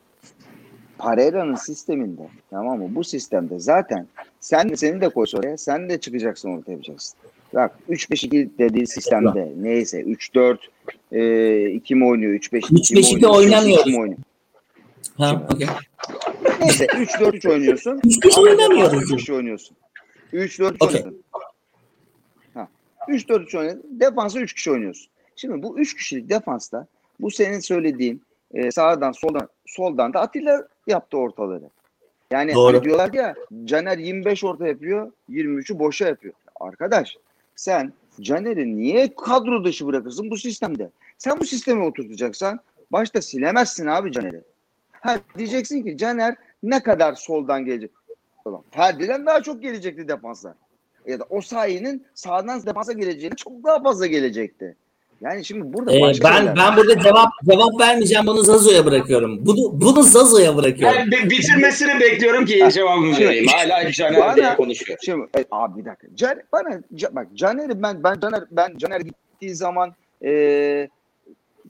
Pereira'nın sisteminde tamam mı? Bu sistemde zaten sen seni de koysa oraya sen de çıkacaksın orta yapacaksın. Bak 3-5-2 dediği sistemde neyse 3-4 e, 2 mi oynuyor 3-5-2 3-5-2 oynamıyoruz. mi oynuyor? Ha, okey. Neyse 3-4-3 oynuyorsun. 3-5 Ama oynamıyoruz. defansa 3 kişi oynuyorsun. 3-4-3 Okey. oynadın. Ha. 3-4-3 oynadın. Defansa 3 kişi oynuyorsun. Şimdi bu 3 kişilik defansta bu senin söylediğin e, sağdan soldan soldan da Atilla yaptı ortaları. Yani Doğru. hani diyorlar ya Caner 25 orta yapıyor, 23'ü boşa yapıyor. Arkadaş sen Caner'i niye kadro dışı bırakırsın bu sistemde? Sen bu sisteme oturtacaksan başta silemezsin abi Caner'i. Ha, diyeceksin ki Caner ne kadar soldan gelecek? Ulan Ferdi'den daha çok gelecekti defanslar. Ya da o sayenin sağdan defansa geleceğini çok daha fazla gelecekti. Yani şimdi burada Ee, başka ben ben burada cevap cevap vermeyeceğim. Bunu Zazo'ya bırakıyorum. Bunu bunu Zazo'ya bırakıyorum. Ben bi- bitirmesini bekliyorum ki cevabımı Şimdi- vereyim. Hala Caner konuşuyor. Şimdi e, abi bir dakika. Can, bana bak Caner'i ben ben Caner ben Caner gittiği zaman e,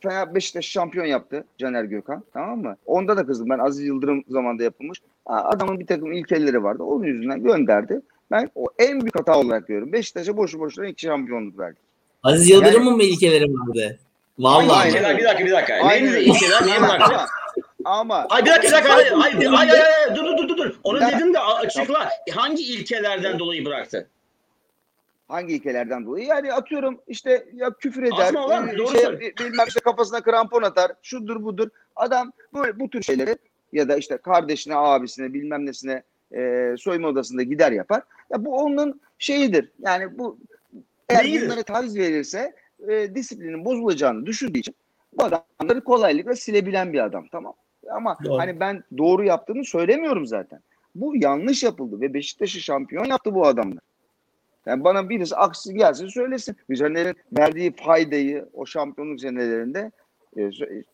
Fener Beşiktaş şampiyon yaptı Caner Gökhan tamam mı? Onda da kızdım ben Aziz Yıldırım zamanında yapılmış. Adamın bir takım ilkeleri vardı. Onun yüzünden gönderdi. Ben o en büyük hata olarak görüyorum. Beşiktaş'a boşu boşuna iki şampiyonluk verdi. Aziz Yıldırım'ın mı ilkeleri vardı? Vallahi. ilkeler? Bir dakika bir dakika. Aynen Neydi ilkeler? Niye bıraktı? Ama, Ay bir dakika bir dakika. Ay, ay, ay, ay, ay, dur dur dur dur. Onu Ya. dedin de açıkla. Hangi ilkelerden dolayı bıraktı? Hangi ilkelerden dolayı? Yani atıyorum işte ya küfür eder, Asma olan, doğru şey, bilmem işte kafasına krampon atar, şudur budur. Adam böyle bu tür şeyleri ya da işte kardeşine, abisine, bilmem nesine e, soyunma odasında gider yapar. Ya bu onun şeyidir. Yani bu eğer Neyidir? bunlara taviz verirse e, disiplinin bozulacağını düşündüğü için bu adamları kolaylıkla silebilen bir adam tamam. Ama Doğru. hani ben doğru yaptığını söylemiyorum zaten. Bu yanlış yapıldı ve Beşiktaş'ı şampiyon yaptı bu adamlar. Yani bana birisi aksi gelsin söylesin. Caner'in verdiği faydayı o şampiyonluk senelerinde e, sö-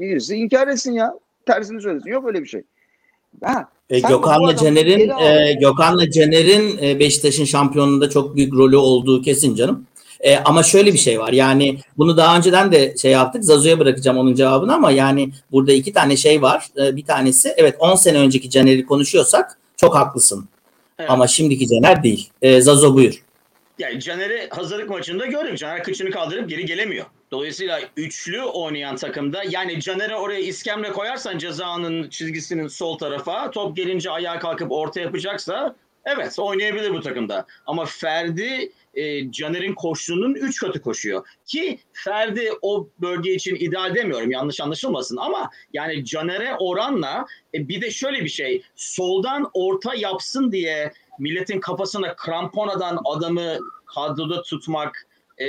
birisi inkar etsin ya. Tersini söylesin. Yok öyle bir şey. Ha, E, Gökhan'la al. e, Gökhan'la Caner'in e, Beşiktaş'ın şampiyonluğunda çok büyük rolü olduğu kesin canım. E, ama şöyle bir şey var. Yani bunu daha önceden de şey yaptık. Zazo'ya bırakacağım onun cevabını ama yani burada iki tane şey var. E, bir tanesi evet 10 sene önceki Caner'i konuşuyorsak çok haklısın. Evet. Ama şimdiki Caner değil. E, Zazo buyur. Yani Caner'i hazırlık maçında gördük. Caner kıçını kaldırıp geri gelemiyor. Dolayısıyla üçlü oynayan takımda yani Caner'e oraya iskemle koyarsan cezanın çizgisinin sol tarafa top gelince ayağa kalkıp orta yapacaksa evet oynayabilir bu takımda. Ama Ferdi e, Caner'in koştuğunun 3 katı koşuyor. Ki Ferdi o bölge için ideal demiyorum yanlış anlaşılmasın ama yani Caner'e oranla e, bir de şöyle bir şey soldan orta yapsın diye milletin kafasına kramponadan adamı kadroda tutmak e,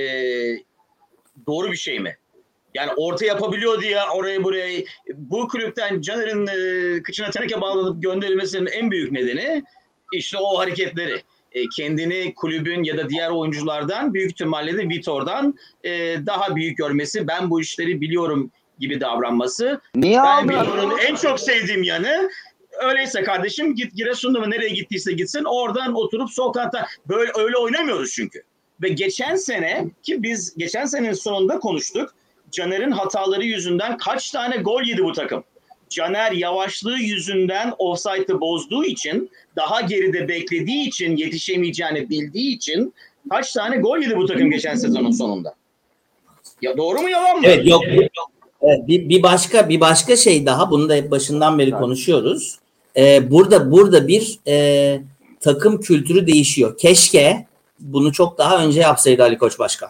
doğru bir şey mi? Yani orta yapabiliyor diye oraya buraya bu kulüpten Caner'in e, kıçına teneke bağlanıp gönderilmesinin en büyük nedeni işte o hareketleri. E, kendini kulübün ya da diğer oyunculardan büyük ihtimalle de Vitor'dan e, daha büyük görmesi, ben bu işleri biliyorum gibi davranması. Niye Ben? Vitor'un en çok sevdiğim yanı öyleyse kardeşim git Giresun'da mı nereye gittiyse gitsin oradan oturup sol kanatta böyle öyle oynamıyoruz çünkü. Ve geçen sene ki biz geçen senenin sonunda konuştuk. Caner'in hataları yüzünden kaç tane gol yedi bu takım? Caner yavaşlığı yüzünden offside'ı bozduğu için daha geride beklediği için yetişemeyeceğini bildiği için kaç tane gol yedi bu takım geçen sezonun sonunda? Ya doğru mu yalan mı? Evet yok. Evet, bir, bir başka bir başka şey daha bunu da hep başından beri konuşuyoruz. Ee, burada burada bir e, takım kültürü değişiyor. Keşke bunu çok daha önce yapsaydı Ali Koç Başkan.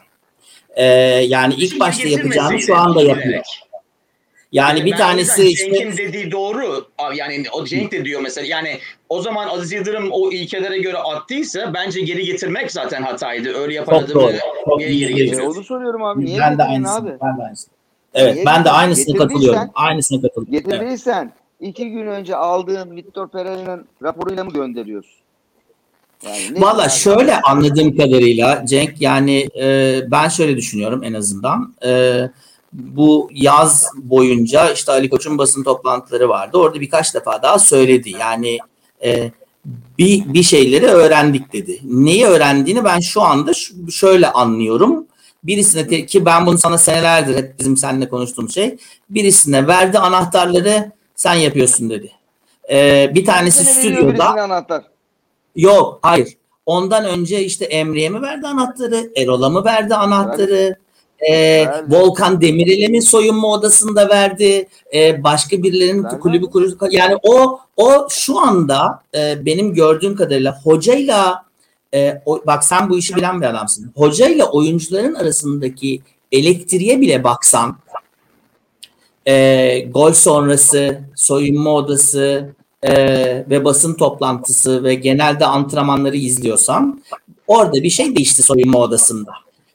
Ee, yani ilk Şimdi başta yapacağını şu anda yapıyor. bilerek. Yani bir Ben tanesi işte Cenk'in dediği doğru. Abi Yani o Cenk de diyor mesela yani o zaman Aziz Yıldırım o ilkelere göre attıysa bence geri getirmek zaten hataydı. Öyle yapan Çok doğru. adamı Çok geri iyi. E, getiriyor? onu soruyorum abi. Niye ben de aynısını. abi? Ben de aynısını. Evet Niye ben de aynısını katılıyorum. Aynısını katılıyorum. Evet. Getirdiysen iki gün önce aldığın Victor Pereira'nın raporuyla mı gönderiyorsun? Yani Valla şöyle anladığım kadarıyla Cenk yani e, ben şöyle düşünüyorum en azından. E, bu yaz boyunca işte Ali Koç'un basın toplantıları vardı. Orada birkaç defa daha söyledi. Yani e, bir, bir şeyleri öğrendik dedi. Neyi öğrendiğini ben şu anda ş- şöyle anlıyorum. Birisine te- ki ben bunu sana senelerdir hep bizim seninle konuştuğumuz şey. Birisine verdi anahtarları sen yapıyorsun dedi. E, bir tanesi veriyor, stüdyoda anahtar. Yok hayır. Ondan önce işte Emre'ye mi verdi anahtarı? Erol'a mı verdi anahtarı? Ee, Verdi. Volkan Demirel'e mi soyunma odasında verdi? Ee, başka birilerinin Verdi. kulübü kulübü yani o o şu anda e, benim gördüğüm kadarıyla hocayla e, o, bak sen bu işi bilen bir adamsın. Hocayla oyuncuların arasındaki elektriğe bile baksan e, gol sonrası soyunma odası e, ve basın toplantısı ve genelde antrenmanları izliyorsam orada bir şey değişti soyunma odasında.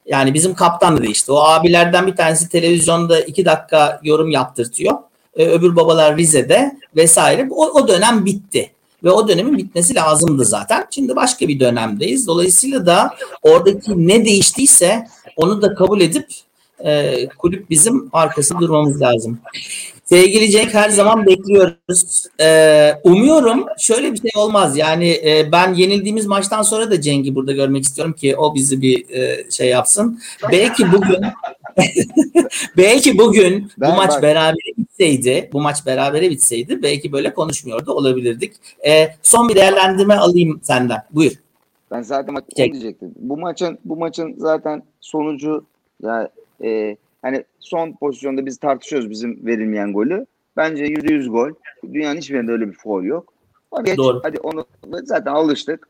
Yani bizim kaptan da değişti. O abilerden bir tanesi televizyonda iki dakika yorum yaptırtıyor. E, öbür babalar Rize'de vesaire. O, o dönem bitti. Ve o dönemin bitmesi lazımdı zaten. Şimdi başka bir dönemdeyiz. Dolayısıyla da oradaki ne değiştiyse onu da kabul edip e, kulüp bizim arkasında durmamız lazım. Sevgili Cenk her zaman bekliyoruz. Ee, umuyorum şöyle bir şey olmaz. Yani e, ben yenildiğimiz maçtan sonra da Cenk'i burada görmek istiyorum ki o bizi bir e, şey yapsın. Belki bugün belki bugün bu Ben maç bak- berabere bitseydi, bu maç berabere bitseydi belki böyle konuşmuyordu olabilirdik. E, son bir değerlendirme alayım senden. Buyur. Ben zaten onu diyecektim. Bu maçın bu maçın zaten sonucu ya e, hani son pozisyonda biz tartışıyoruz bizim verilmeyen golü. Bence %100 gol. Dünyanın hiçbir yerinde öyle bir foul yok. Ama geç, Doğru. hadi onu zaten alıştık.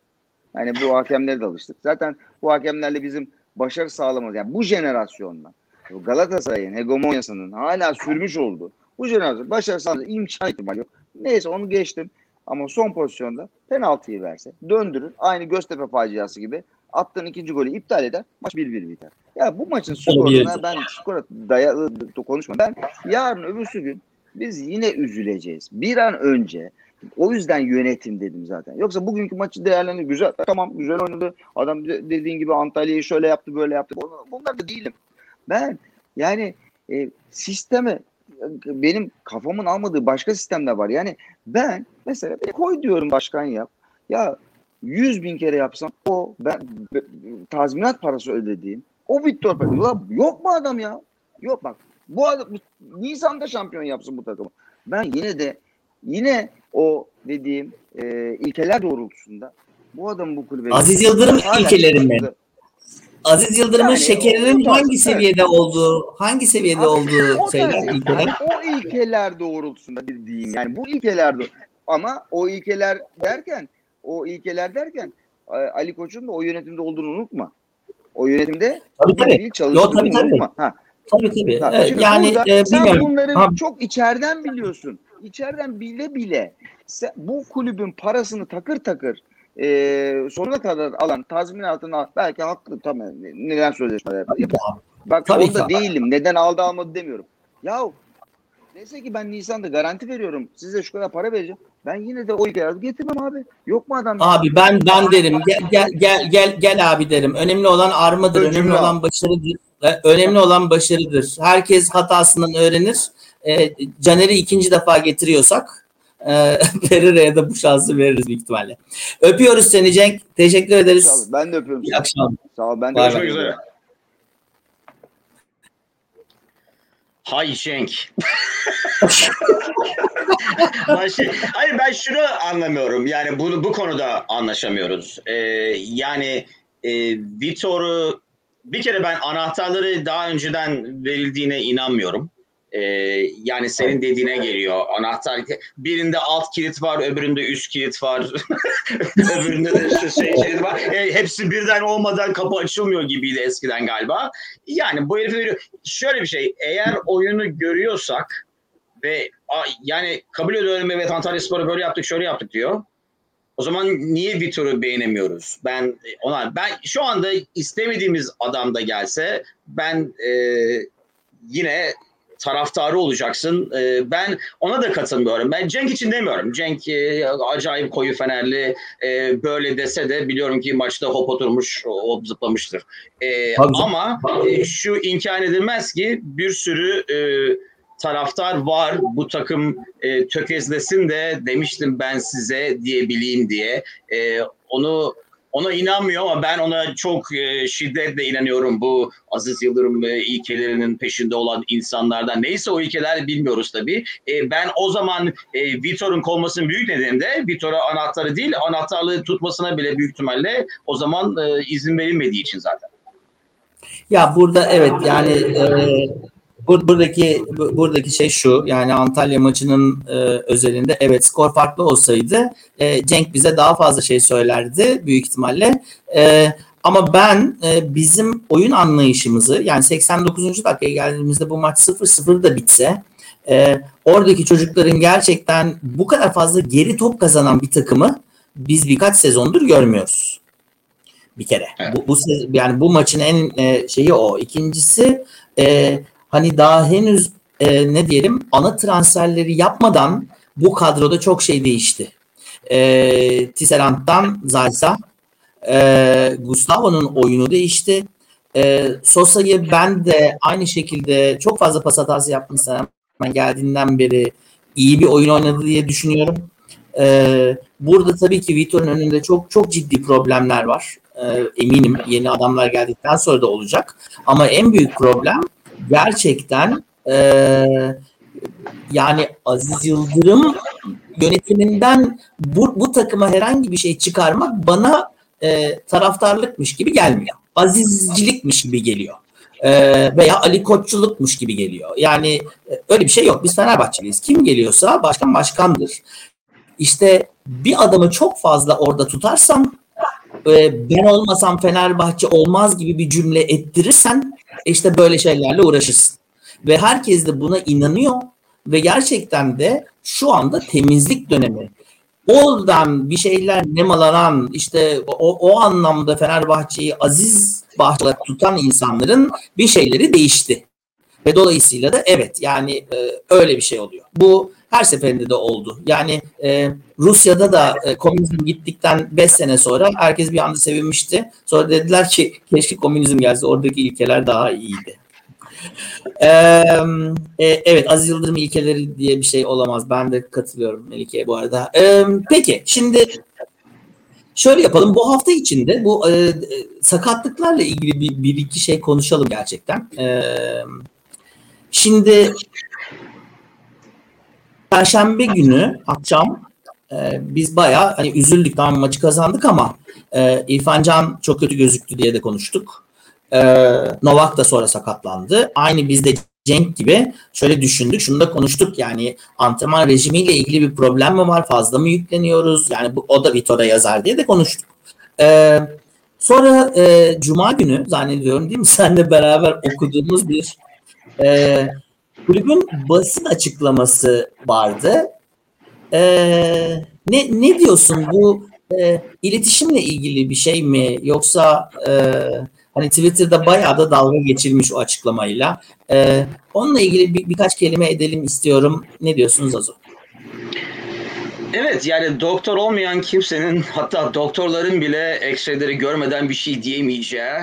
Hani bu hakemlere de alıştık. Zaten bu hakemlerle bizim başarı sağlamamız yani bu jenerasyonla Galatasaray'ın hegemonyasının hala sürmüş olduğu bu jenerasyon başarı sağlaması imkan ihtimali yok. Neyse onu geçtim. Ama son pozisyonda penaltıyı verse döndürür. Aynı Göztepe faciası gibi attığın ikinci golü iptal eder. Maç 1-1 biter. Ya bu maçın skoruna ben skora dayalı konuşma. Ben yarın öbürsü gün biz yine üzüleceğiz. Bir an önce o yüzden yönetim dedim zaten. Yoksa bugünkü maçı değerlendir güzel. Tamam güzel oynadı. Adam de- dediğin gibi Antalya'yı şöyle yaptı böyle yaptı. Bunlar- da değilim. Ben yani e, sisteme benim kafamın almadığı başka sistemler var. Yani ben mesela bir koy diyorum başkan yap. Ya 100 bin kere yapsam o ben be- tazminat parası ödediğim o Victor. Ulan yok mu adam ya? Yok bak. Bu adam Nisan'da şampiyon yapsın bu takımı. Ben yine de yine o dediğim e, ilkeler doğrultusunda bu adam bu kulübe Aziz Yıldırım ilkeleri mi? Aziz Yıldırım'ın Yani şekerinin o- hangi seviyede olduğu, hangi seviyede Abi, olduğu şeyler ilkeler. o ilkeler doğrultusunda bir diyeyim. Yani bu ilkeler doğ- ama o ilkeler derken o ilkeler derken Ali Koç'un da o yönetimde olduğunu unutma. O yönetimde Tabii, tabii. çalıştığını Yo, tabii, tabii. unutma. Ha, Tabii tabii. ha. Evet, yani burada e, sen bilmiyorum. bunları Ha, çok içeriden biliyorsun. İçeriden bile bile sen, bu kulübün parasını takır takır e, sonuna kadar alan tazminatını belki haklı tamam neden yapıyor. Bak Tabii onda değilim. Neden aldı almadı demiyorum. Yahu neyse ki ben Nisan'da garanti veriyorum. Size şu kadar para vereceğim. Ben yine de o ilkeleri getirmem abi. Yok mu adam? Abi ben ben derim gel gel gel gel gel abi derim. Önemli olan armadır, Öncümle önemli olan başarıdır. Önemli olan başarıdır. Herkes hatasından öğrenir. E, Caner'i ikinci defa getiriyorsak E, Pereira'ya da bu şansı veririz büyük ihtimalle. Öpüyoruz seni Cenk. Teşekkür ederiz. Sağ ol. Ben de öpüyorum. İyi akşamlar. Sağ ol. Ben de. Görüşmek üzere. Hay Cenk. Ben şey- hayır ben şunu anlamıyorum. Yani bunu bu konuda anlaşamıyoruz. Ee, yani e, Vitor'u bir kere ben anahtarları daha önceden verildiğine inanmıyorum. Ee, yani senin dediğine geliyor. Anahtar birinde alt kilit var, öbüründe üst kilit var. öbüründe de işte şey kilit var. E, hepsi birden olmadan kapı açılmıyor gibiydi eskiden galiba. Yani bu herifi veriyor. Şöyle bir şey, eğer oyunu görüyorsak ve a, yani kabul ediyorum evet Antalya Spor'u böyle yaptık, şöyle yaptık diyor. O zaman niye Vitor'u beğenemiyoruz? Ben ona ben şu anda istemediğimiz adam da gelse ben e, yine taraftarı olacaksın. E, ben ona da katılmıyorum. Ben Cenk için demiyorum. Cenk e, acayip koyu Fenerli e, böyle dese de biliyorum ki maçta hop oturmuş, hop zıplamıştır. E, ama e, şu imkan edilmez ki bir sürü e, taraftar var bu takım e, tökezlesin de demiştim ben size diyebileyim diye. E, onu ona inanmıyor ama ben ona çok e, şiddetle inanıyorum bu Aziz Yıldırım e, ilkelerinin peşinde olan insanlardan. Neyse o ilkeler bilmiyoruz tabii. E, ben o zaman e, Vitor'un konmasının büyük nedeni de Vitor'a anahtarı değil anahtarlığı tutmasına bile büyük ihtimalle o zaman e, izin verilmediği için zaten. Ya burada evet yani e, buradaki bu- buradaki şey şu yani Antalya maçının e, özelinde evet skor farklı olsaydı e, Cenk bize daha fazla şey söylerdi büyük ihtimalle. E, ama ben e, bizim oyun anlayışımızı yani 89. dakikaya geldiğimizde bu maç 0-0 da bitse e, oradaki çocukların gerçekten bu kadar fazla geri top kazanan bir takımı biz birkaç sezondur görmüyoruz bir kere. Evet. Bu, bu yani bu maçın en e, şeyi o. İkincisi e, hani daha henüz e, ne diyelim ana transferleri yapmadan bu kadroda çok şey değişti. E, Tisserant'tan Zaysa e, Gustavo'nun oyunu değişti. E, Sosa'yı ben de aynı şekilde çok fazla pas hatası yapmışsa hemen geldiğinden beri iyi bir oyun oynadı diye düşünüyorum. E, burada tabii ki Vitor'un önünde çok çok ciddi problemler var. E, eminim yeni adamlar geldikten sonra da olacak. Ama en büyük problem gerçekten e, yani Aziz Yıldırım yönetiminden bu, bu takıma herhangi bir şey çıkarmak bana e, taraftarlıkmış gibi gelmiyor. Azizcilikmiş gibi geliyor. E, veya Ali Koççulukmuş gibi geliyor. Yani e, öyle bir şey yok. Biz Fenerbahçeliyiz. Kim geliyorsa başkan başkandır. İşte bir adamı çok fazla orada tutarsam e, ben olmasam Fenerbahçe olmaz gibi bir cümle ettirirsen işte böyle şeylerle uğraşırsın. Ve herkes de buna inanıyor ve gerçekten de şu anda temizlik dönemi. Oradan bir şeyler nemalanan işte o, o anlamda Fenerbahçe'yi aziz bahçe olarak tutan insanların bir şeyleri değişti. Ve dolayısıyla da evet yani e, öyle bir şey oluyor. Bu her seferinde de oldu. Yani e, Rusya'da da e, komünizm gittikten 5 sene sonra herkes bir anda sevinmişti. Sonra dediler ki keşke komünizm gelse oradaki ilkeler daha iyiydi. Ee, e, evet Aziz Yıldırım ilkeleri diye bir şey olamaz. Ben de katılıyorum Melike'ye bu arada. Ee, peki şimdi şöyle yapalım. Bu hafta içinde bu e, e, sakatlıklarla ilgili bir, bir iki şey konuşalım gerçekten. Ee, şimdi Perşembe günü akşam e, biz bayağı hani üzüldük tamam maçı kazandık ama e, İrfan Can çok kötü gözüktü diye de konuştuk. E, Novak da sonra sakatlandı. Aynı biz de Cenk gibi şöyle düşündük. Şunu da konuştuk yani antrenman rejimiyle ilgili bir problem mi var? Fazla mı yükleniyoruz? Yani bu, o da Vitor'a yazar diye de konuştuk. E, sonra e, Cuma günü zannediyorum değil mi? Senle beraber okuduğumuz bir e, kulübün basın açıklaması vardı. Ee, ne ne diyorsun bu e, iletişimle ilgili bir şey mi yoksa e, hani Twitter'da bayağı da dalga geçilmiş o açıklamayla. E, onunla ilgili bir, birkaç kelime edelim istiyorum. Ne diyorsunuz Azo? Evet yani doktor olmayan kimsenin hatta doktorların bile X-ray'leri görmeden bir şey diyemeyeceği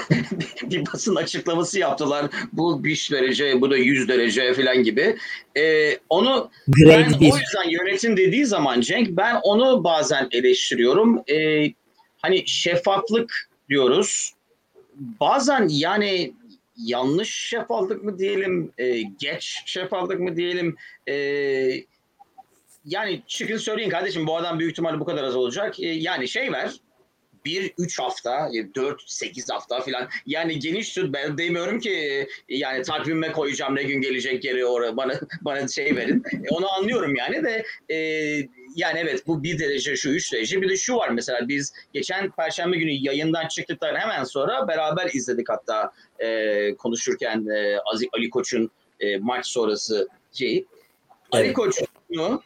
bir basın açıklaması yaptılar. Bu 5 derece, bu da 100 derece falan gibi. Ee, onu Grade ben bir. o yüzden yönetim dediği zaman Cenk ben onu bazen eleştiriyorum. Ee, hani şeffaflık diyoruz. Bazen yani yanlış şeffaflık mı diyelim, e, geç şeffaflık mı diyelim, e, yani çıkın söyleyin kardeşim bu adam büyük ihtimalle bu kadar az olacak. E, yani şey ver, bir üç hafta, e, dört sekiz hafta falan. Yani geniş tut. Ben demiyorum ki e, yani takvime koyacağım ne gün gelecek geri oraya bana bana şey verin. E, onu anlıyorum yani de e, yani evet bu bir derece şu üç derece. Bir de şu var mesela biz geçen Perşembe günü yayından çıktıktan hemen sonra beraber izledik hatta e, konuşurken e, Ali Koç'un e, maç sonrası şeyi. Ali Evet. Koç bunu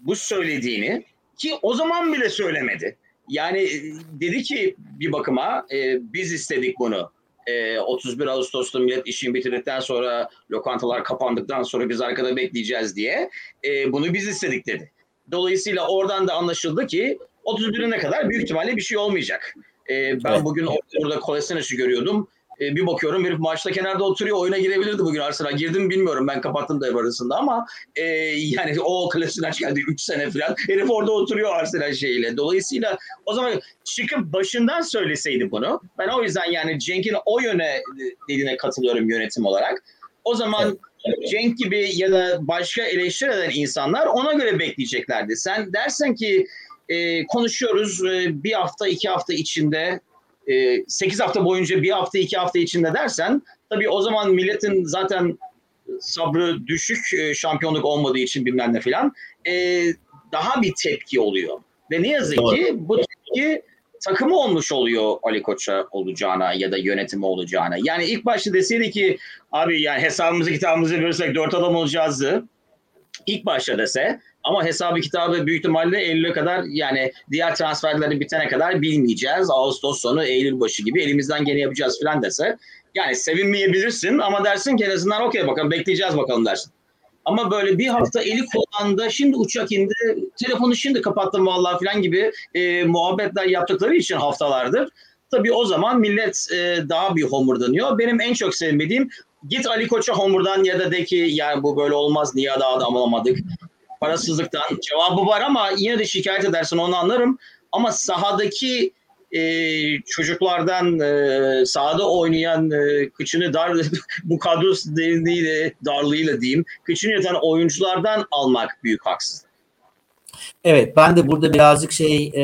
bu söylediğini ki o zaman bile söylemedi. Yani e, dedi ki bir bakıma e, biz istedik bunu. E, 31 Ağustos'ta millet işini bitirdikten sonra lokantalar kapandıktan sonra biz arkada bekleyeceğiz diye e, bunu biz istedik dedi. Dolayısıyla oradan da anlaşıldı ki 31'ine kadar büyük ihtimalle bir şey olmayacak. E, ben Evet. bugün orada Kolasinaç'ı görüyordum. E, bir bakıyorum herif maçta kenarda oturuyor oyuna girebilirdi bugün Arsenal. Girdi mi bilmiyorum ben kapattım devre arasında ama e, yani o Kolasinaç geldi 3 sene falan. Herif orada oturuyor Arsenal şeyiyle. Dolayısıyla o zaman çıkıp başından söyleseydi bunu. Ben o yüzden yani Cenk'in o yöne dediğine katılıyorum yönetim olarak. O zaman Cenk gibi ya da başka eleştiri eden insanlar ona göre bekleyeceklerdi. Sen dersen ki e, konuşuyoruz e, bir hafta iki hafta içinde e, 8 hafta boyunca bir hafta iki hafta içinde dersen tabii o zaman milletin zaten sabrı düşük e, şampiyonluk olmadığı için bilmem ne filan e, daha bir tepki oluyor. Ve ne yazık Doğru. ki bu tepki takımı olmuş oluyor Ali Koç'a olacağına ya da yönetimi olacağına. Yani ilk başta deseydi ki abi yani hesabımızı kitabımızı verirsek dört adam olacağızdı. İlk başta dese ama hesabı kitabı büyük ihtimalle Eylül'e kadar yani diğer transferlerin bitene kadar bilmeyeceğiz. Ağustos sonu, Eylül başı gibi elimizden gene yapacağız falan dese. Yani sevinmeyebilirsin ama dersin ki en azından okey bakalım bekleyeceğiz bakalım dersin. Ama böyle bir hafta eli kulağında şimdi uçak indi telefonu şimdi kapattım vallahi falan gibi e, muhabbetler yaptıkları için haftalardır. Tabii o zaman millet e, daha bir homurdanıyor. Benim en çok sevmediğim git Ali Koç'a homurdan ya da de ki yani bu böyle olmaz niye daha adam alamadık. Parasızlıktan cevabı var ama yine de şikayet edersin onu anlarım. Ama sahadaki e, çocuklardan e, sahada oynayan e, kıçını dar bu kadro derinliğiyle darlığıyla diyeyim kıçını yatan oyunculardan almak büyük haksızlık. Evet ben de burada birazcık şey e,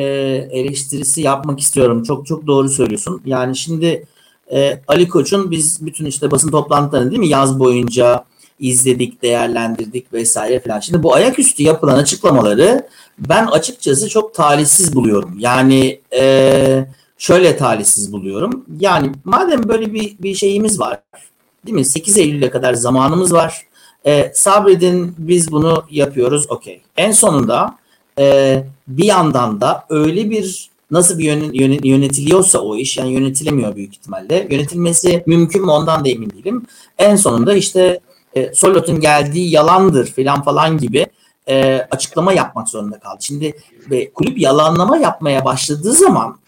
eleştirisi yapmak istiyorum. Çok çok doğru söylüyorsun. Yani şimdi e, Ali Koç'un biz bütün işte basın toplantılarını değil mi yaz boyunca izledik, değerlendirdik vesaire falan. Şimdi bu ayaküstü yapılan açıklamaları ben açıkçası çok talihsiz buluyorum. Yani e, şöyle talihsiz buluyorum. Yani madem böyle bir, bir şeyimiz var değil mi? 8 Eylül'e kadar zamanımız var. E, sabredin biz bunu yapıyoruz okey. En sonunda e, bir yandan da öyle bir nasıl bir yön, yön- yönetiliyorsa o iş yani yönetilemiyor büyük ihtimalle. Yönetilmesi mümkün mü ondan da emin değilim. En sonunda işte e, Solot'un geldiği yalandır falan falan gibi e, açıklama yapmak zorunda kaldı. Şimdi ve kulüp yalanlama yapmaya başladığı zaman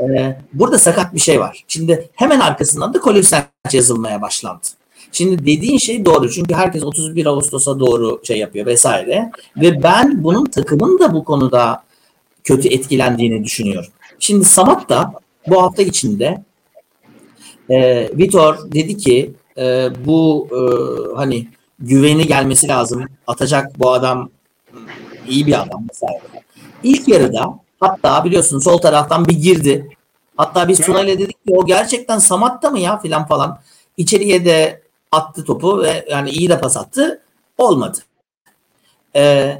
e, burada sakat bir şey var. Şimdi hemen arkasından da Kolev yazılmaya başlandı. Şimdi dediğin şey doğru çünkü herkes 31 Ağustos'a doğru şey yapıyor vesaire ve ben bunun takımın da bu konuda kötü etkilendiğini düşünüyorum. Şimdi Samat da bu hafta içinde e, Vitor dedi ki e, bu e, hani güveni gelmesi lazım. Atacak bu adam iyi bir adam vesaire. İlk yarıda hatta biliyorsun sol taraftan bir girdi. Hatta biz Tuna ile dedik ki o gerçekten Samat'ta mı ya filan falan. İçeriye de attı topu ve yani iyi de pas attı. Olmadı. Ee,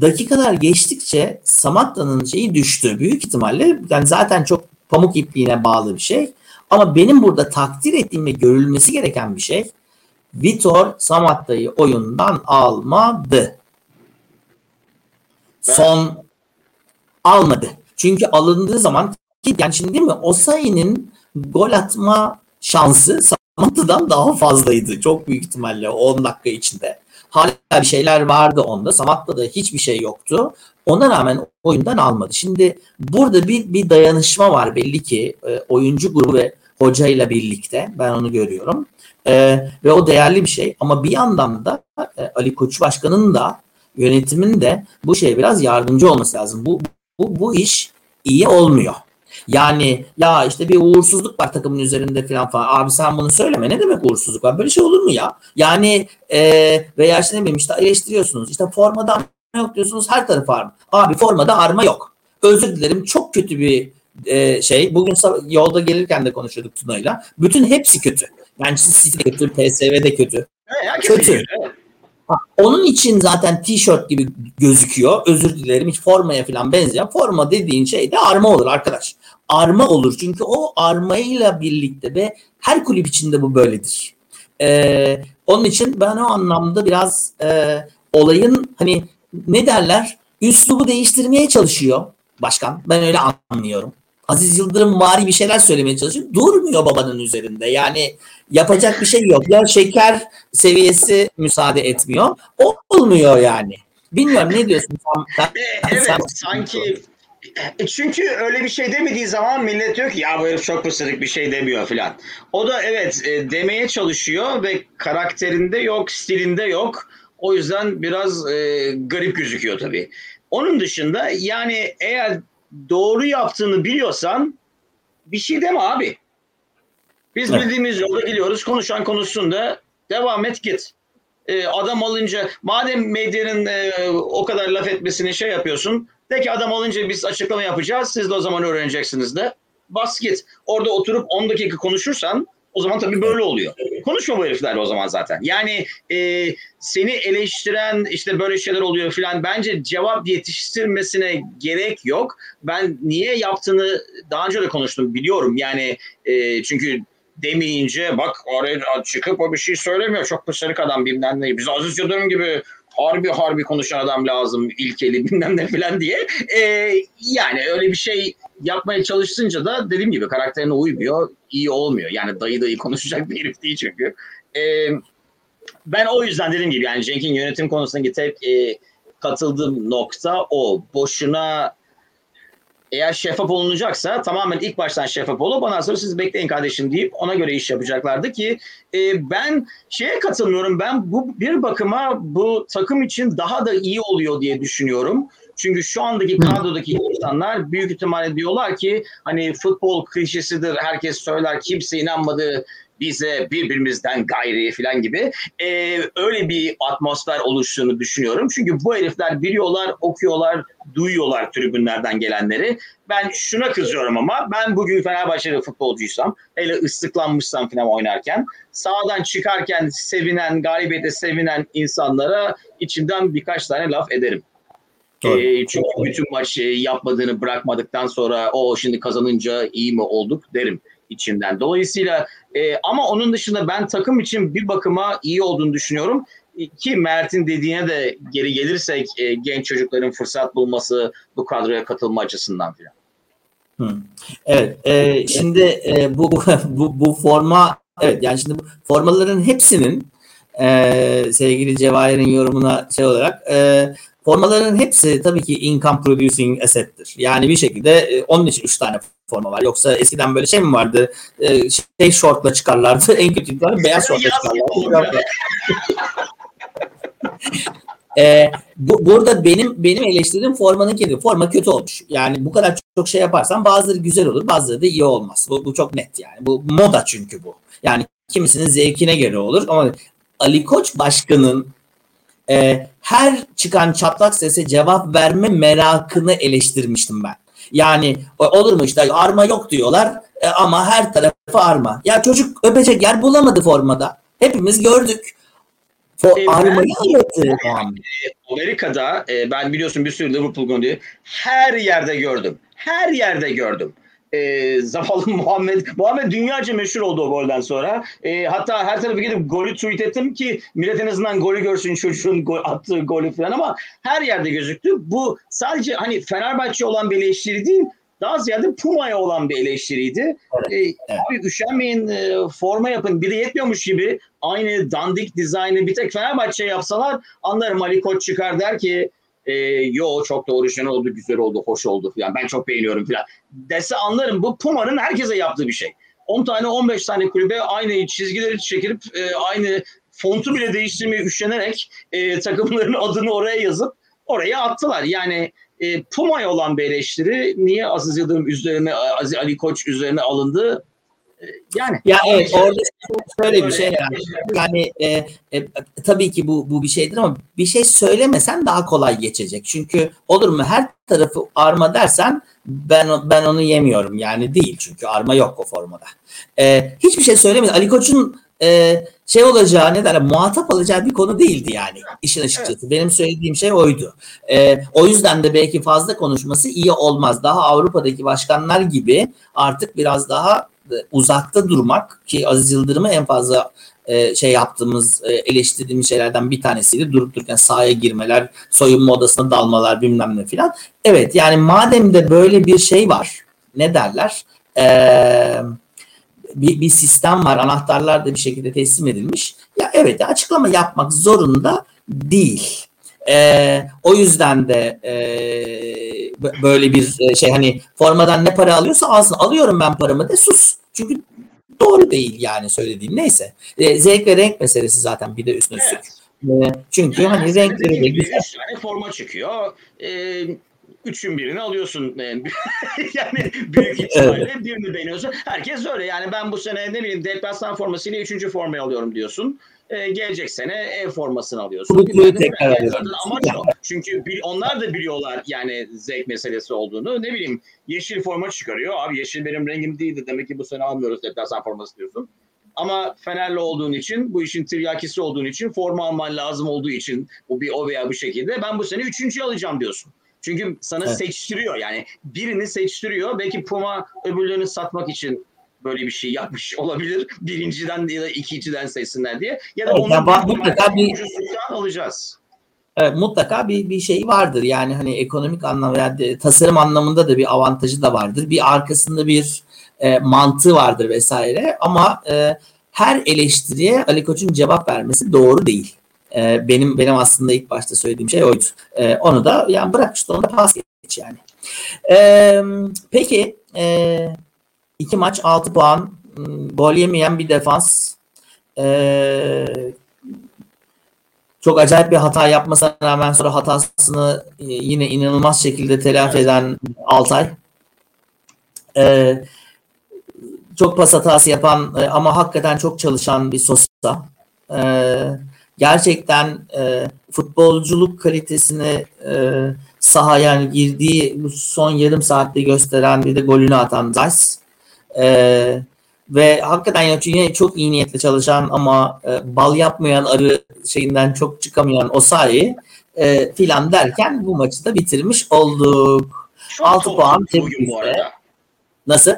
dakikalar geçtikçe Samatta'nın şeyi düştü. Büyük ihtimalle yani zaten çok pamuk ipliğine bağlı bir şey. Ama benim burada takdir ettiğim ve görülmesi gereken bir şey Vitor Samatta'yı oyundan almadı. Son almadı. Çünkü alındığı zaman ki yani şimdi değil mi Osayi'nin gol atma şansı Samatta'dan daha fazlaydı. Çok büyük ihtimalle o 10 dakika içinde. Hala bir şeyler vardı onda. Samatta da hiçbir şey yoktu. Ona rağmen oyundan almadı. Şimdi burada bir, bir dayanışma var belli ki e, oyuncu grubu ve hocayla birlikte. Ben onu görüyorum. E, ve o değerli bir şey. Ama bir yandan da e, Ali Koç Başkan'ın da yönetimin de bu şeye biraz yardımcı olması lazım. Bu, bu, bu iş iyi olmuyor. Yani ya işte bir uğursuzluk var takımın üzerinde falan falan. Abi sen bunu söyleme. Ne demek uğursuzluk var? Böyle şey olur mu ya? Yani e, veya işte ne bileyim işte eleştiriyorsunuz. İşte formada yok diyorsunuz her tarafı arma. Abi formada arma yok. Özür dilerim çok kötü bir e, şey. Bugün yolda gelirken de konuşuyorduk Tuna'yla. Bütün hepsi kötü. Yani City de kötü, PSV de kötü. Evet, kötü. kötü. Onun için zaten tişört gibi gözüküyor. Özür dilerim hiç formaya falan benzeyen. Forma dediğin şey de arma olur arkadaş. Arma olur çünkü o armayla birlikte ve her kulüp içinde bu böyledir. Ee, onun için ben o anlamda biraz e, olayın hani ne derler üslubu değiştirmeye çalışıyor başkan. Ben öyle anlıyorum. Aziz Yıldırım vari bir şeyler söylemeye çalışıyor. Durmuyor babanın üzerinde. Yani yapacak bir şey yok. Ya şeker seviyesi müsaade etmiyor. Olmuyor yani. Bilmiyorum ne diyorsun sen? evet sen... sanki çünkü öyle bir şey demediği zaman millet diyor ki ya bu herif çok pısırık bir şey demiyor filan. O da evet e, demeye çalışıyor ve karakterinde yok, stilinde yok. O yüzden biraz e, garip gözüküyor tabii. Onun dışında yani eğer doğru yaptığını biliyorsan bir şey deme abi. Biz evet. bildiğimiz yolda gidiyoruz. Konuşan konuşsun da devam et git. Ee, adam alınca madem medyanın e, o kadar laf etmesini şey yapıyorsun. De ki adam alınca biz açıklama yapacağız. Siz de o zaman öğreneceksiniz de. Bas git. Orada oturup 10 dakika konuşursan o zaman tabii böyle oluyor. Konuşma bu heriflerle o zaman zaten. Yani e, seni eleştiren işte böyle şeyler oluyor filan bence cevap yetiştirmesine gerek yok. Ben niye yaptığını daha önce de konuştum biliyorum. Yani e, çünkü demeyince bak oraya çıkıp o bir şey söylemiyor. Çok pısırık adam bilmem ne. Biz Aziz Yıldırım gibi harbi harbi konuşan adam lazım ilkeli bilmem ne filan diye. Ee, yani öyle bir şey yapmaya çalışınca da dediğim gibi karakterine uymuyor. iyi olmuyor. Yani dayı dayı konuşacak bir herif değil çünkü. Ee, ben o yüzden dediğim gibi yani Cenk'in yönetim konusundaki tek e, katıldığım nokta o. Boşuna eğer şeffaf olunacaksa tamamen ilk baştan şeffaf olup ondan sonra siz bekleyin kardeşim deyip ona göre iş yapacaklardı ki e, ben şeye katılmıyorum. Ben bu bir bakıma bu takım için daha da iyi oluyor diye düşünüyorum. Çünkü şu andaki kadrodaki insanlar büyük ihtimalle diyorlar ki hani futbol klişesidir herkes söyler kimse inanmadı bize birbirimizden gayri falan gibi e, öyle bir atmosfer oluştuğunu düşünüyorum. Çünkü bu herifler biliyorlar, okuyorlar, duyuyorlar tribünlerden gelenleri. Ben şuna kızıyorum ama ben bugün Fenerbahçeli futbolcuysam, hele ıslıklanmışsam falan oynarken sağdan çıkarken sevinen, galibiyete sevinen insanlara içimden birkaç tane laf ederim. E, çünkü bütün maç yapmadığını bırakmadıktan sonra o şimdi kazanınca iyi mi olduk derim içinden. Dolayısıyla e, ama onun dışında ben takım için bir bakıma iyi olduğunu düşünüyorum. Ki Mert'in dediğine de geri gelirsek e, genç çocukların fırsat bulması bu kadroya katılma açısından filan. Evet, e, şimdi e, bu, bu bu forma evet yani şimdi formaların hepsinin e, sevgili Cevahir'in yorumuna şey olarak e, formaların hepsi tabii ki income producing asset'tir. Yani bir şekilde e, onun için üç tane forma var. Yoksa eskiden böyle şey mi vardı? E, şey şortla çıkarlardı. En kötü beyaz şortla çıkarlardı. e, bu, burada benim benim eleştirdiğim formanın kendi forma kötü olmuş. Yani bu kadar çok, çok şey yaparsan bazıları güzel olur, bazıları da iyi olmaz. Bu, bu çok net yani. Bu moda çünkü bu. Yani kimisinin zevkine göre olur ama Ali Koç başkanın e, her çıkan çatlak sese cevap verme merakını eleştirmiştim ben. Yani olur mu işte arma yok diyorlar e, ama her tarafı arma. Ya çocuk öpecek yer bulamadı formada. Hepimiz gördük. For, e, armayı anlattı. Amerika'da e, ben biliyorsun bir sürü Liverpool golü her yerde gördüm. Her yerde gördüm e, zavallı Muhammed. Muhammed dünyaca meşhur oldu o golden sonra. E, hatta her tarafı gidip golü tweet ettim ki millet en azından golü görsün çocuğun gol, attığı golü falan ama her yerde gözüktü. Bu sadece hani Fenerbahçe olan bir eleştiri değil daha ziyade Puma'ya olan bir eleştiriydi. Evet, ee, evet. Abi üşenmeyin e, forma yapın. Bir de yetmiyormuş gibi aynı dandik dizaynı bir tek Fenerbahçe yapsalar anlarım Ali Koç çıkar der ki e, yo çok da orijinal oldu, güzel oldu, hoş oldu falan. Ben çok beğeniyorum falan. Dese anlarım. Bu Puma'nın herkese yaptığı bir şey. 10 tane 15 tane kulübe aynı çizgileri çekilip e, aynı fontu bile değiştirmeye üşenerek e, takımların adını oraya yazıp oraya attılar. Yani e, Puma'ya olan bir eleştiri niye Aziz Yıldırım üzerine Aziz Ali Koç üzerine alındı yani ya evet orada şöyle bir şey yani yani e, e, tabii ki bu bu bir şeydir ama bir şey söylemesen daha kolay geçecek. Çünkü olur mu her tarafı arma dersen ben ben onu yemiyorum yani değil çünkü arma yok o formada. E, hiçbir şey söylemedi. Ali Koç'un e, şey olacağı ne derler muhatap alacağı bir konu değildi yani işin açıkçası. Evet. Benim söylediğim şey oydu. E, o yüzden de belki fazla konuşması iyi olmaz. Daha Avrupa'daki başkanlar gibi artık biraz daha uzakta durmak ki Aziz Yıldırım'ı en fazla e, şey yaptığımız e, eleştirdiğimiz şeylerden bir tanesiydi durup dururken sahaya girmeler, soyunma odasına dalmalar bilmem ne filan. Evet yani madem de böyle bir şey var ne derler eee bir, bir sistem var. Anahtarlar da bir şekilde teslim edilmiş. Ya evet açıklama yapmak zorunda değil. Ee, o yüzden de e, böyle bir e, şey hani formadan ne para alıyorsa alsın. Alıyorum ben paramı de sus. Çünkü doğru değil yani söylediğim. Neyse. E, zevk ve renk meselesi zaten bir de üstüne evet. E, çünkü yani hani renkleri de güzel. tane forma çıkıyor. Ee, üçün birini alıyorsun. yani büyük ihtimalle evet. birini beğeniyorsun. Herkes öyle. Yani ben bu sene ne bileyim deplasman formasıyla üçüncü formayı alıyorum diyorsun. Ee, gelecek sene ev formasını alıyorsun. Bu tekrar. Amaç o. Çünkü onlar da biliyorlar yani zevk meselesi olduğunu. Ne bileyim yeşil forma çıkarıyor. Abi yeşil benim rengim değildi. Demek ki bu sene almıyoruz deplasman forması diyorsun. Ama Fenerli olduğun için, bu işin tiryakisi olduğun için, forma alman lazım olduğu için o bir o veya bu şekilde ben bu sene üçüncü alacağım diyorsun. Çünkü sana evet. seçtiriyor yani birini seçtiriyor. Belki Puma öbürlerini satmak için böyle bir şey yapmış olabilir. Birinciden ya da ikinciden seçsinler diye. Ya da evet, onu yani mutlaka bir alacağız. Evet, mutlaka bir bir şey vardır. Yani hani ekonomik anlamda yani tasarım anlamında da bir avantajı da vardır. Bir arkasında bir e, mantığı vardır vesaire. Ama e, her eleştiriye Ali Koç'un cevap vermesi doğru değil. E, benim benim aslında ilk başta söylediğim şey oydu. E, onu da yani bırak işte onu da pas geç yani. E, peki e, iki maç altı puan gol yemeyen bir defans e, çok acayip bir hata yapmasına rağmen sonra hatasını e, yine inanılmaz şekilde telafi eden Altay. E, çok pas hatası yapan e, ama hakikaten çok çalışan bir Sosa. E, gerçekten e, futbolculuk kalitesini e, sahaya yani girdiği son yarım saatte gösteren bir de golünü atan Zayt. E, ve hakikaten yani yine çok iyi niyetle çalışan ama e, bal yapmayan arı şeyinden çok çıkamayan o sahi e, filan derken bu maçı da bitirmiş olduk. Çok 6 puan bugün bu arada. Nasıl?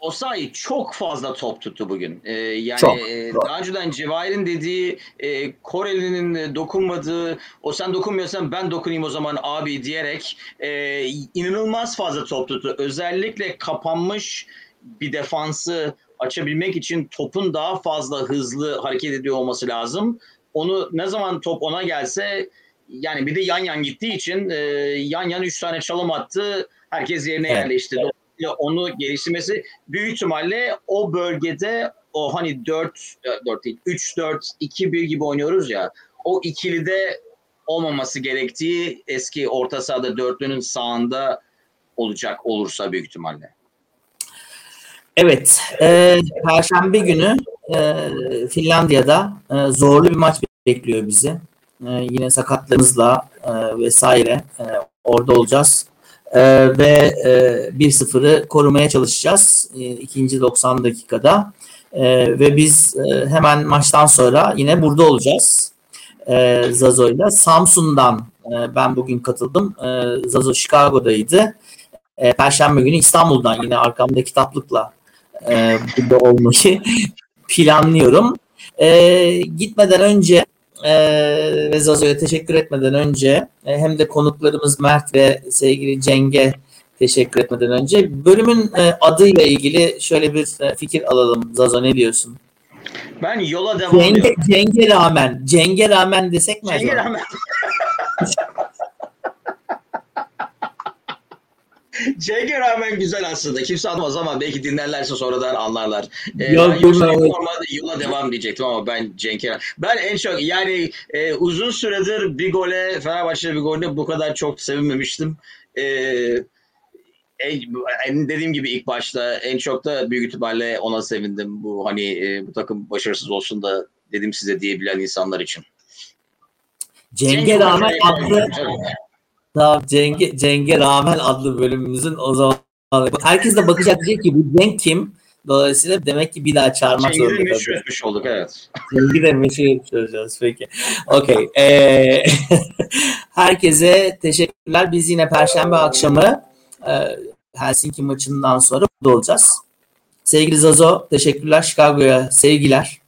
Osayi çok fazla top tuttu bugün. Ee, yani çok, e, daha önceden Cevahir'in dediği e, Koreli'nin e, dokunmadığı o sen dokunmuyorsan ben dokunayım o zaman abi diyerek e, inanılmaz fazla top tuttu. Özellikle kapanmış bir defansı açabilmek için topun daha fazla hızlı hareket ediyor olması lazım. Onu ne zaman top ona gelse yani bir de yan yan gittiği için e, yan yan üç tane çalım attı. Herkes yerine evet. yerleşti. Evet onu geliştirmesi büyük ihtimalle o bölgede o hani 4 4 değil 3 4 2 1 gibi oynuyoruz ya o ikilide olmaması gerektiği eski orta sahada dörtlünün sağında olacak olursa büyük ihtimalle. Evet, e, Perşembe günü e, Finlandiya'da e, zorlu bir maç bekliyor bizi. E, yine sakatlarımızla e, vesaire e, orada olacağız e, ve e, 1-0'ı korumaya çalışacağız e, ikinci 90 dakikada. E, ve biz e, hemen maçtan sonra yine burada olacağız e, Zazo'yla. Samsun'dan e, ben bugün katıldım. E, Zazo Chicago'daydı. E, Perşembe günü İstanbul'dan yine arkamda kitaplıkla e, burada olmayı planlıyorum. E, gitmeden önce e, ve Zazo'ya teşekkür etmeden önce e, hem de konuklarımız Mert ve sevgili Ceng'e teşekkür etmeden önce. Bölümün e, adıyla ilgili şöyle bir e, fikir alalım. Zazo ne diyorsun? Ben yola devam Cenge, ediyorum. cenge rağmen, cenge rağmen desek mi Cenge acaba? rağmen. Cenge rağmen güzel aslında. Kimse anlamaz ama belki dinlerlerse sonradan anlarlar. Ee, ben yoksa normalde yola devam diyecektim ama ben Cenk'e... Ben en çok yani e, uzun süredir bir gole, Fenerbahçe bir golde bu kadar çok sevinmemiştim. Ee, en, dediğim gibi ilk başta en çok da büyük ihtimalle ona sevindim. Bu hani e, bu takım başarısız olsun da dedim size diyebilen insanlar için. Cenge rağmen adlı Tamam Cenge, Cenge Rağmen adlı bölümümüzün o zaman herkes de bakacak diyecek ki bu Cenk kim? Dolayısıyla demek ki bir daha çağırmak Cengiz'i zorunda kalacağız. etmiş olduk evet. Cengi de meşhur çözeceğiz peki. Okey. Ee, herkese teşekkürler. Biz yine Perşembe akşamı e, Helsinki maçından sonra burada olacağız. Sevgili Zazo teşekkürler. Chicago'ya sevgiler.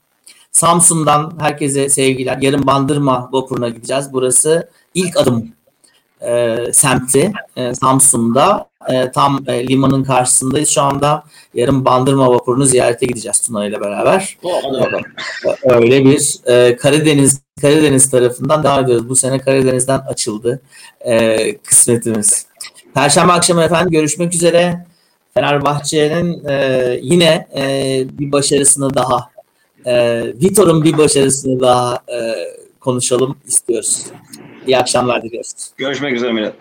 Samsun'dan herkese sevgiler. Yarın Bandırma vapuruna gideceğiz. Burası ilk adım e, semti e, Samsun'da. E, tam e, limanın karşısındayız şu anda. Yarın Bandırma vapurunu ziyarete gideceğiz Tuna ile beraber. Bakalım. Öyle bir e, Karadeniz Karadeniz tarafından devam ediyoruz. Bu sene Karadeniz'den açıldı e, kısmetimiz. Perşembe akşamı efendim görüşmek üzere. Fenerbahçe'nin e, yine e, bir başarısını daha e, Vitor'un bir başarısını daha e, konuşalım istiyoruz. İyi akşamlar diliyoruz. Görüşmek üzere millet.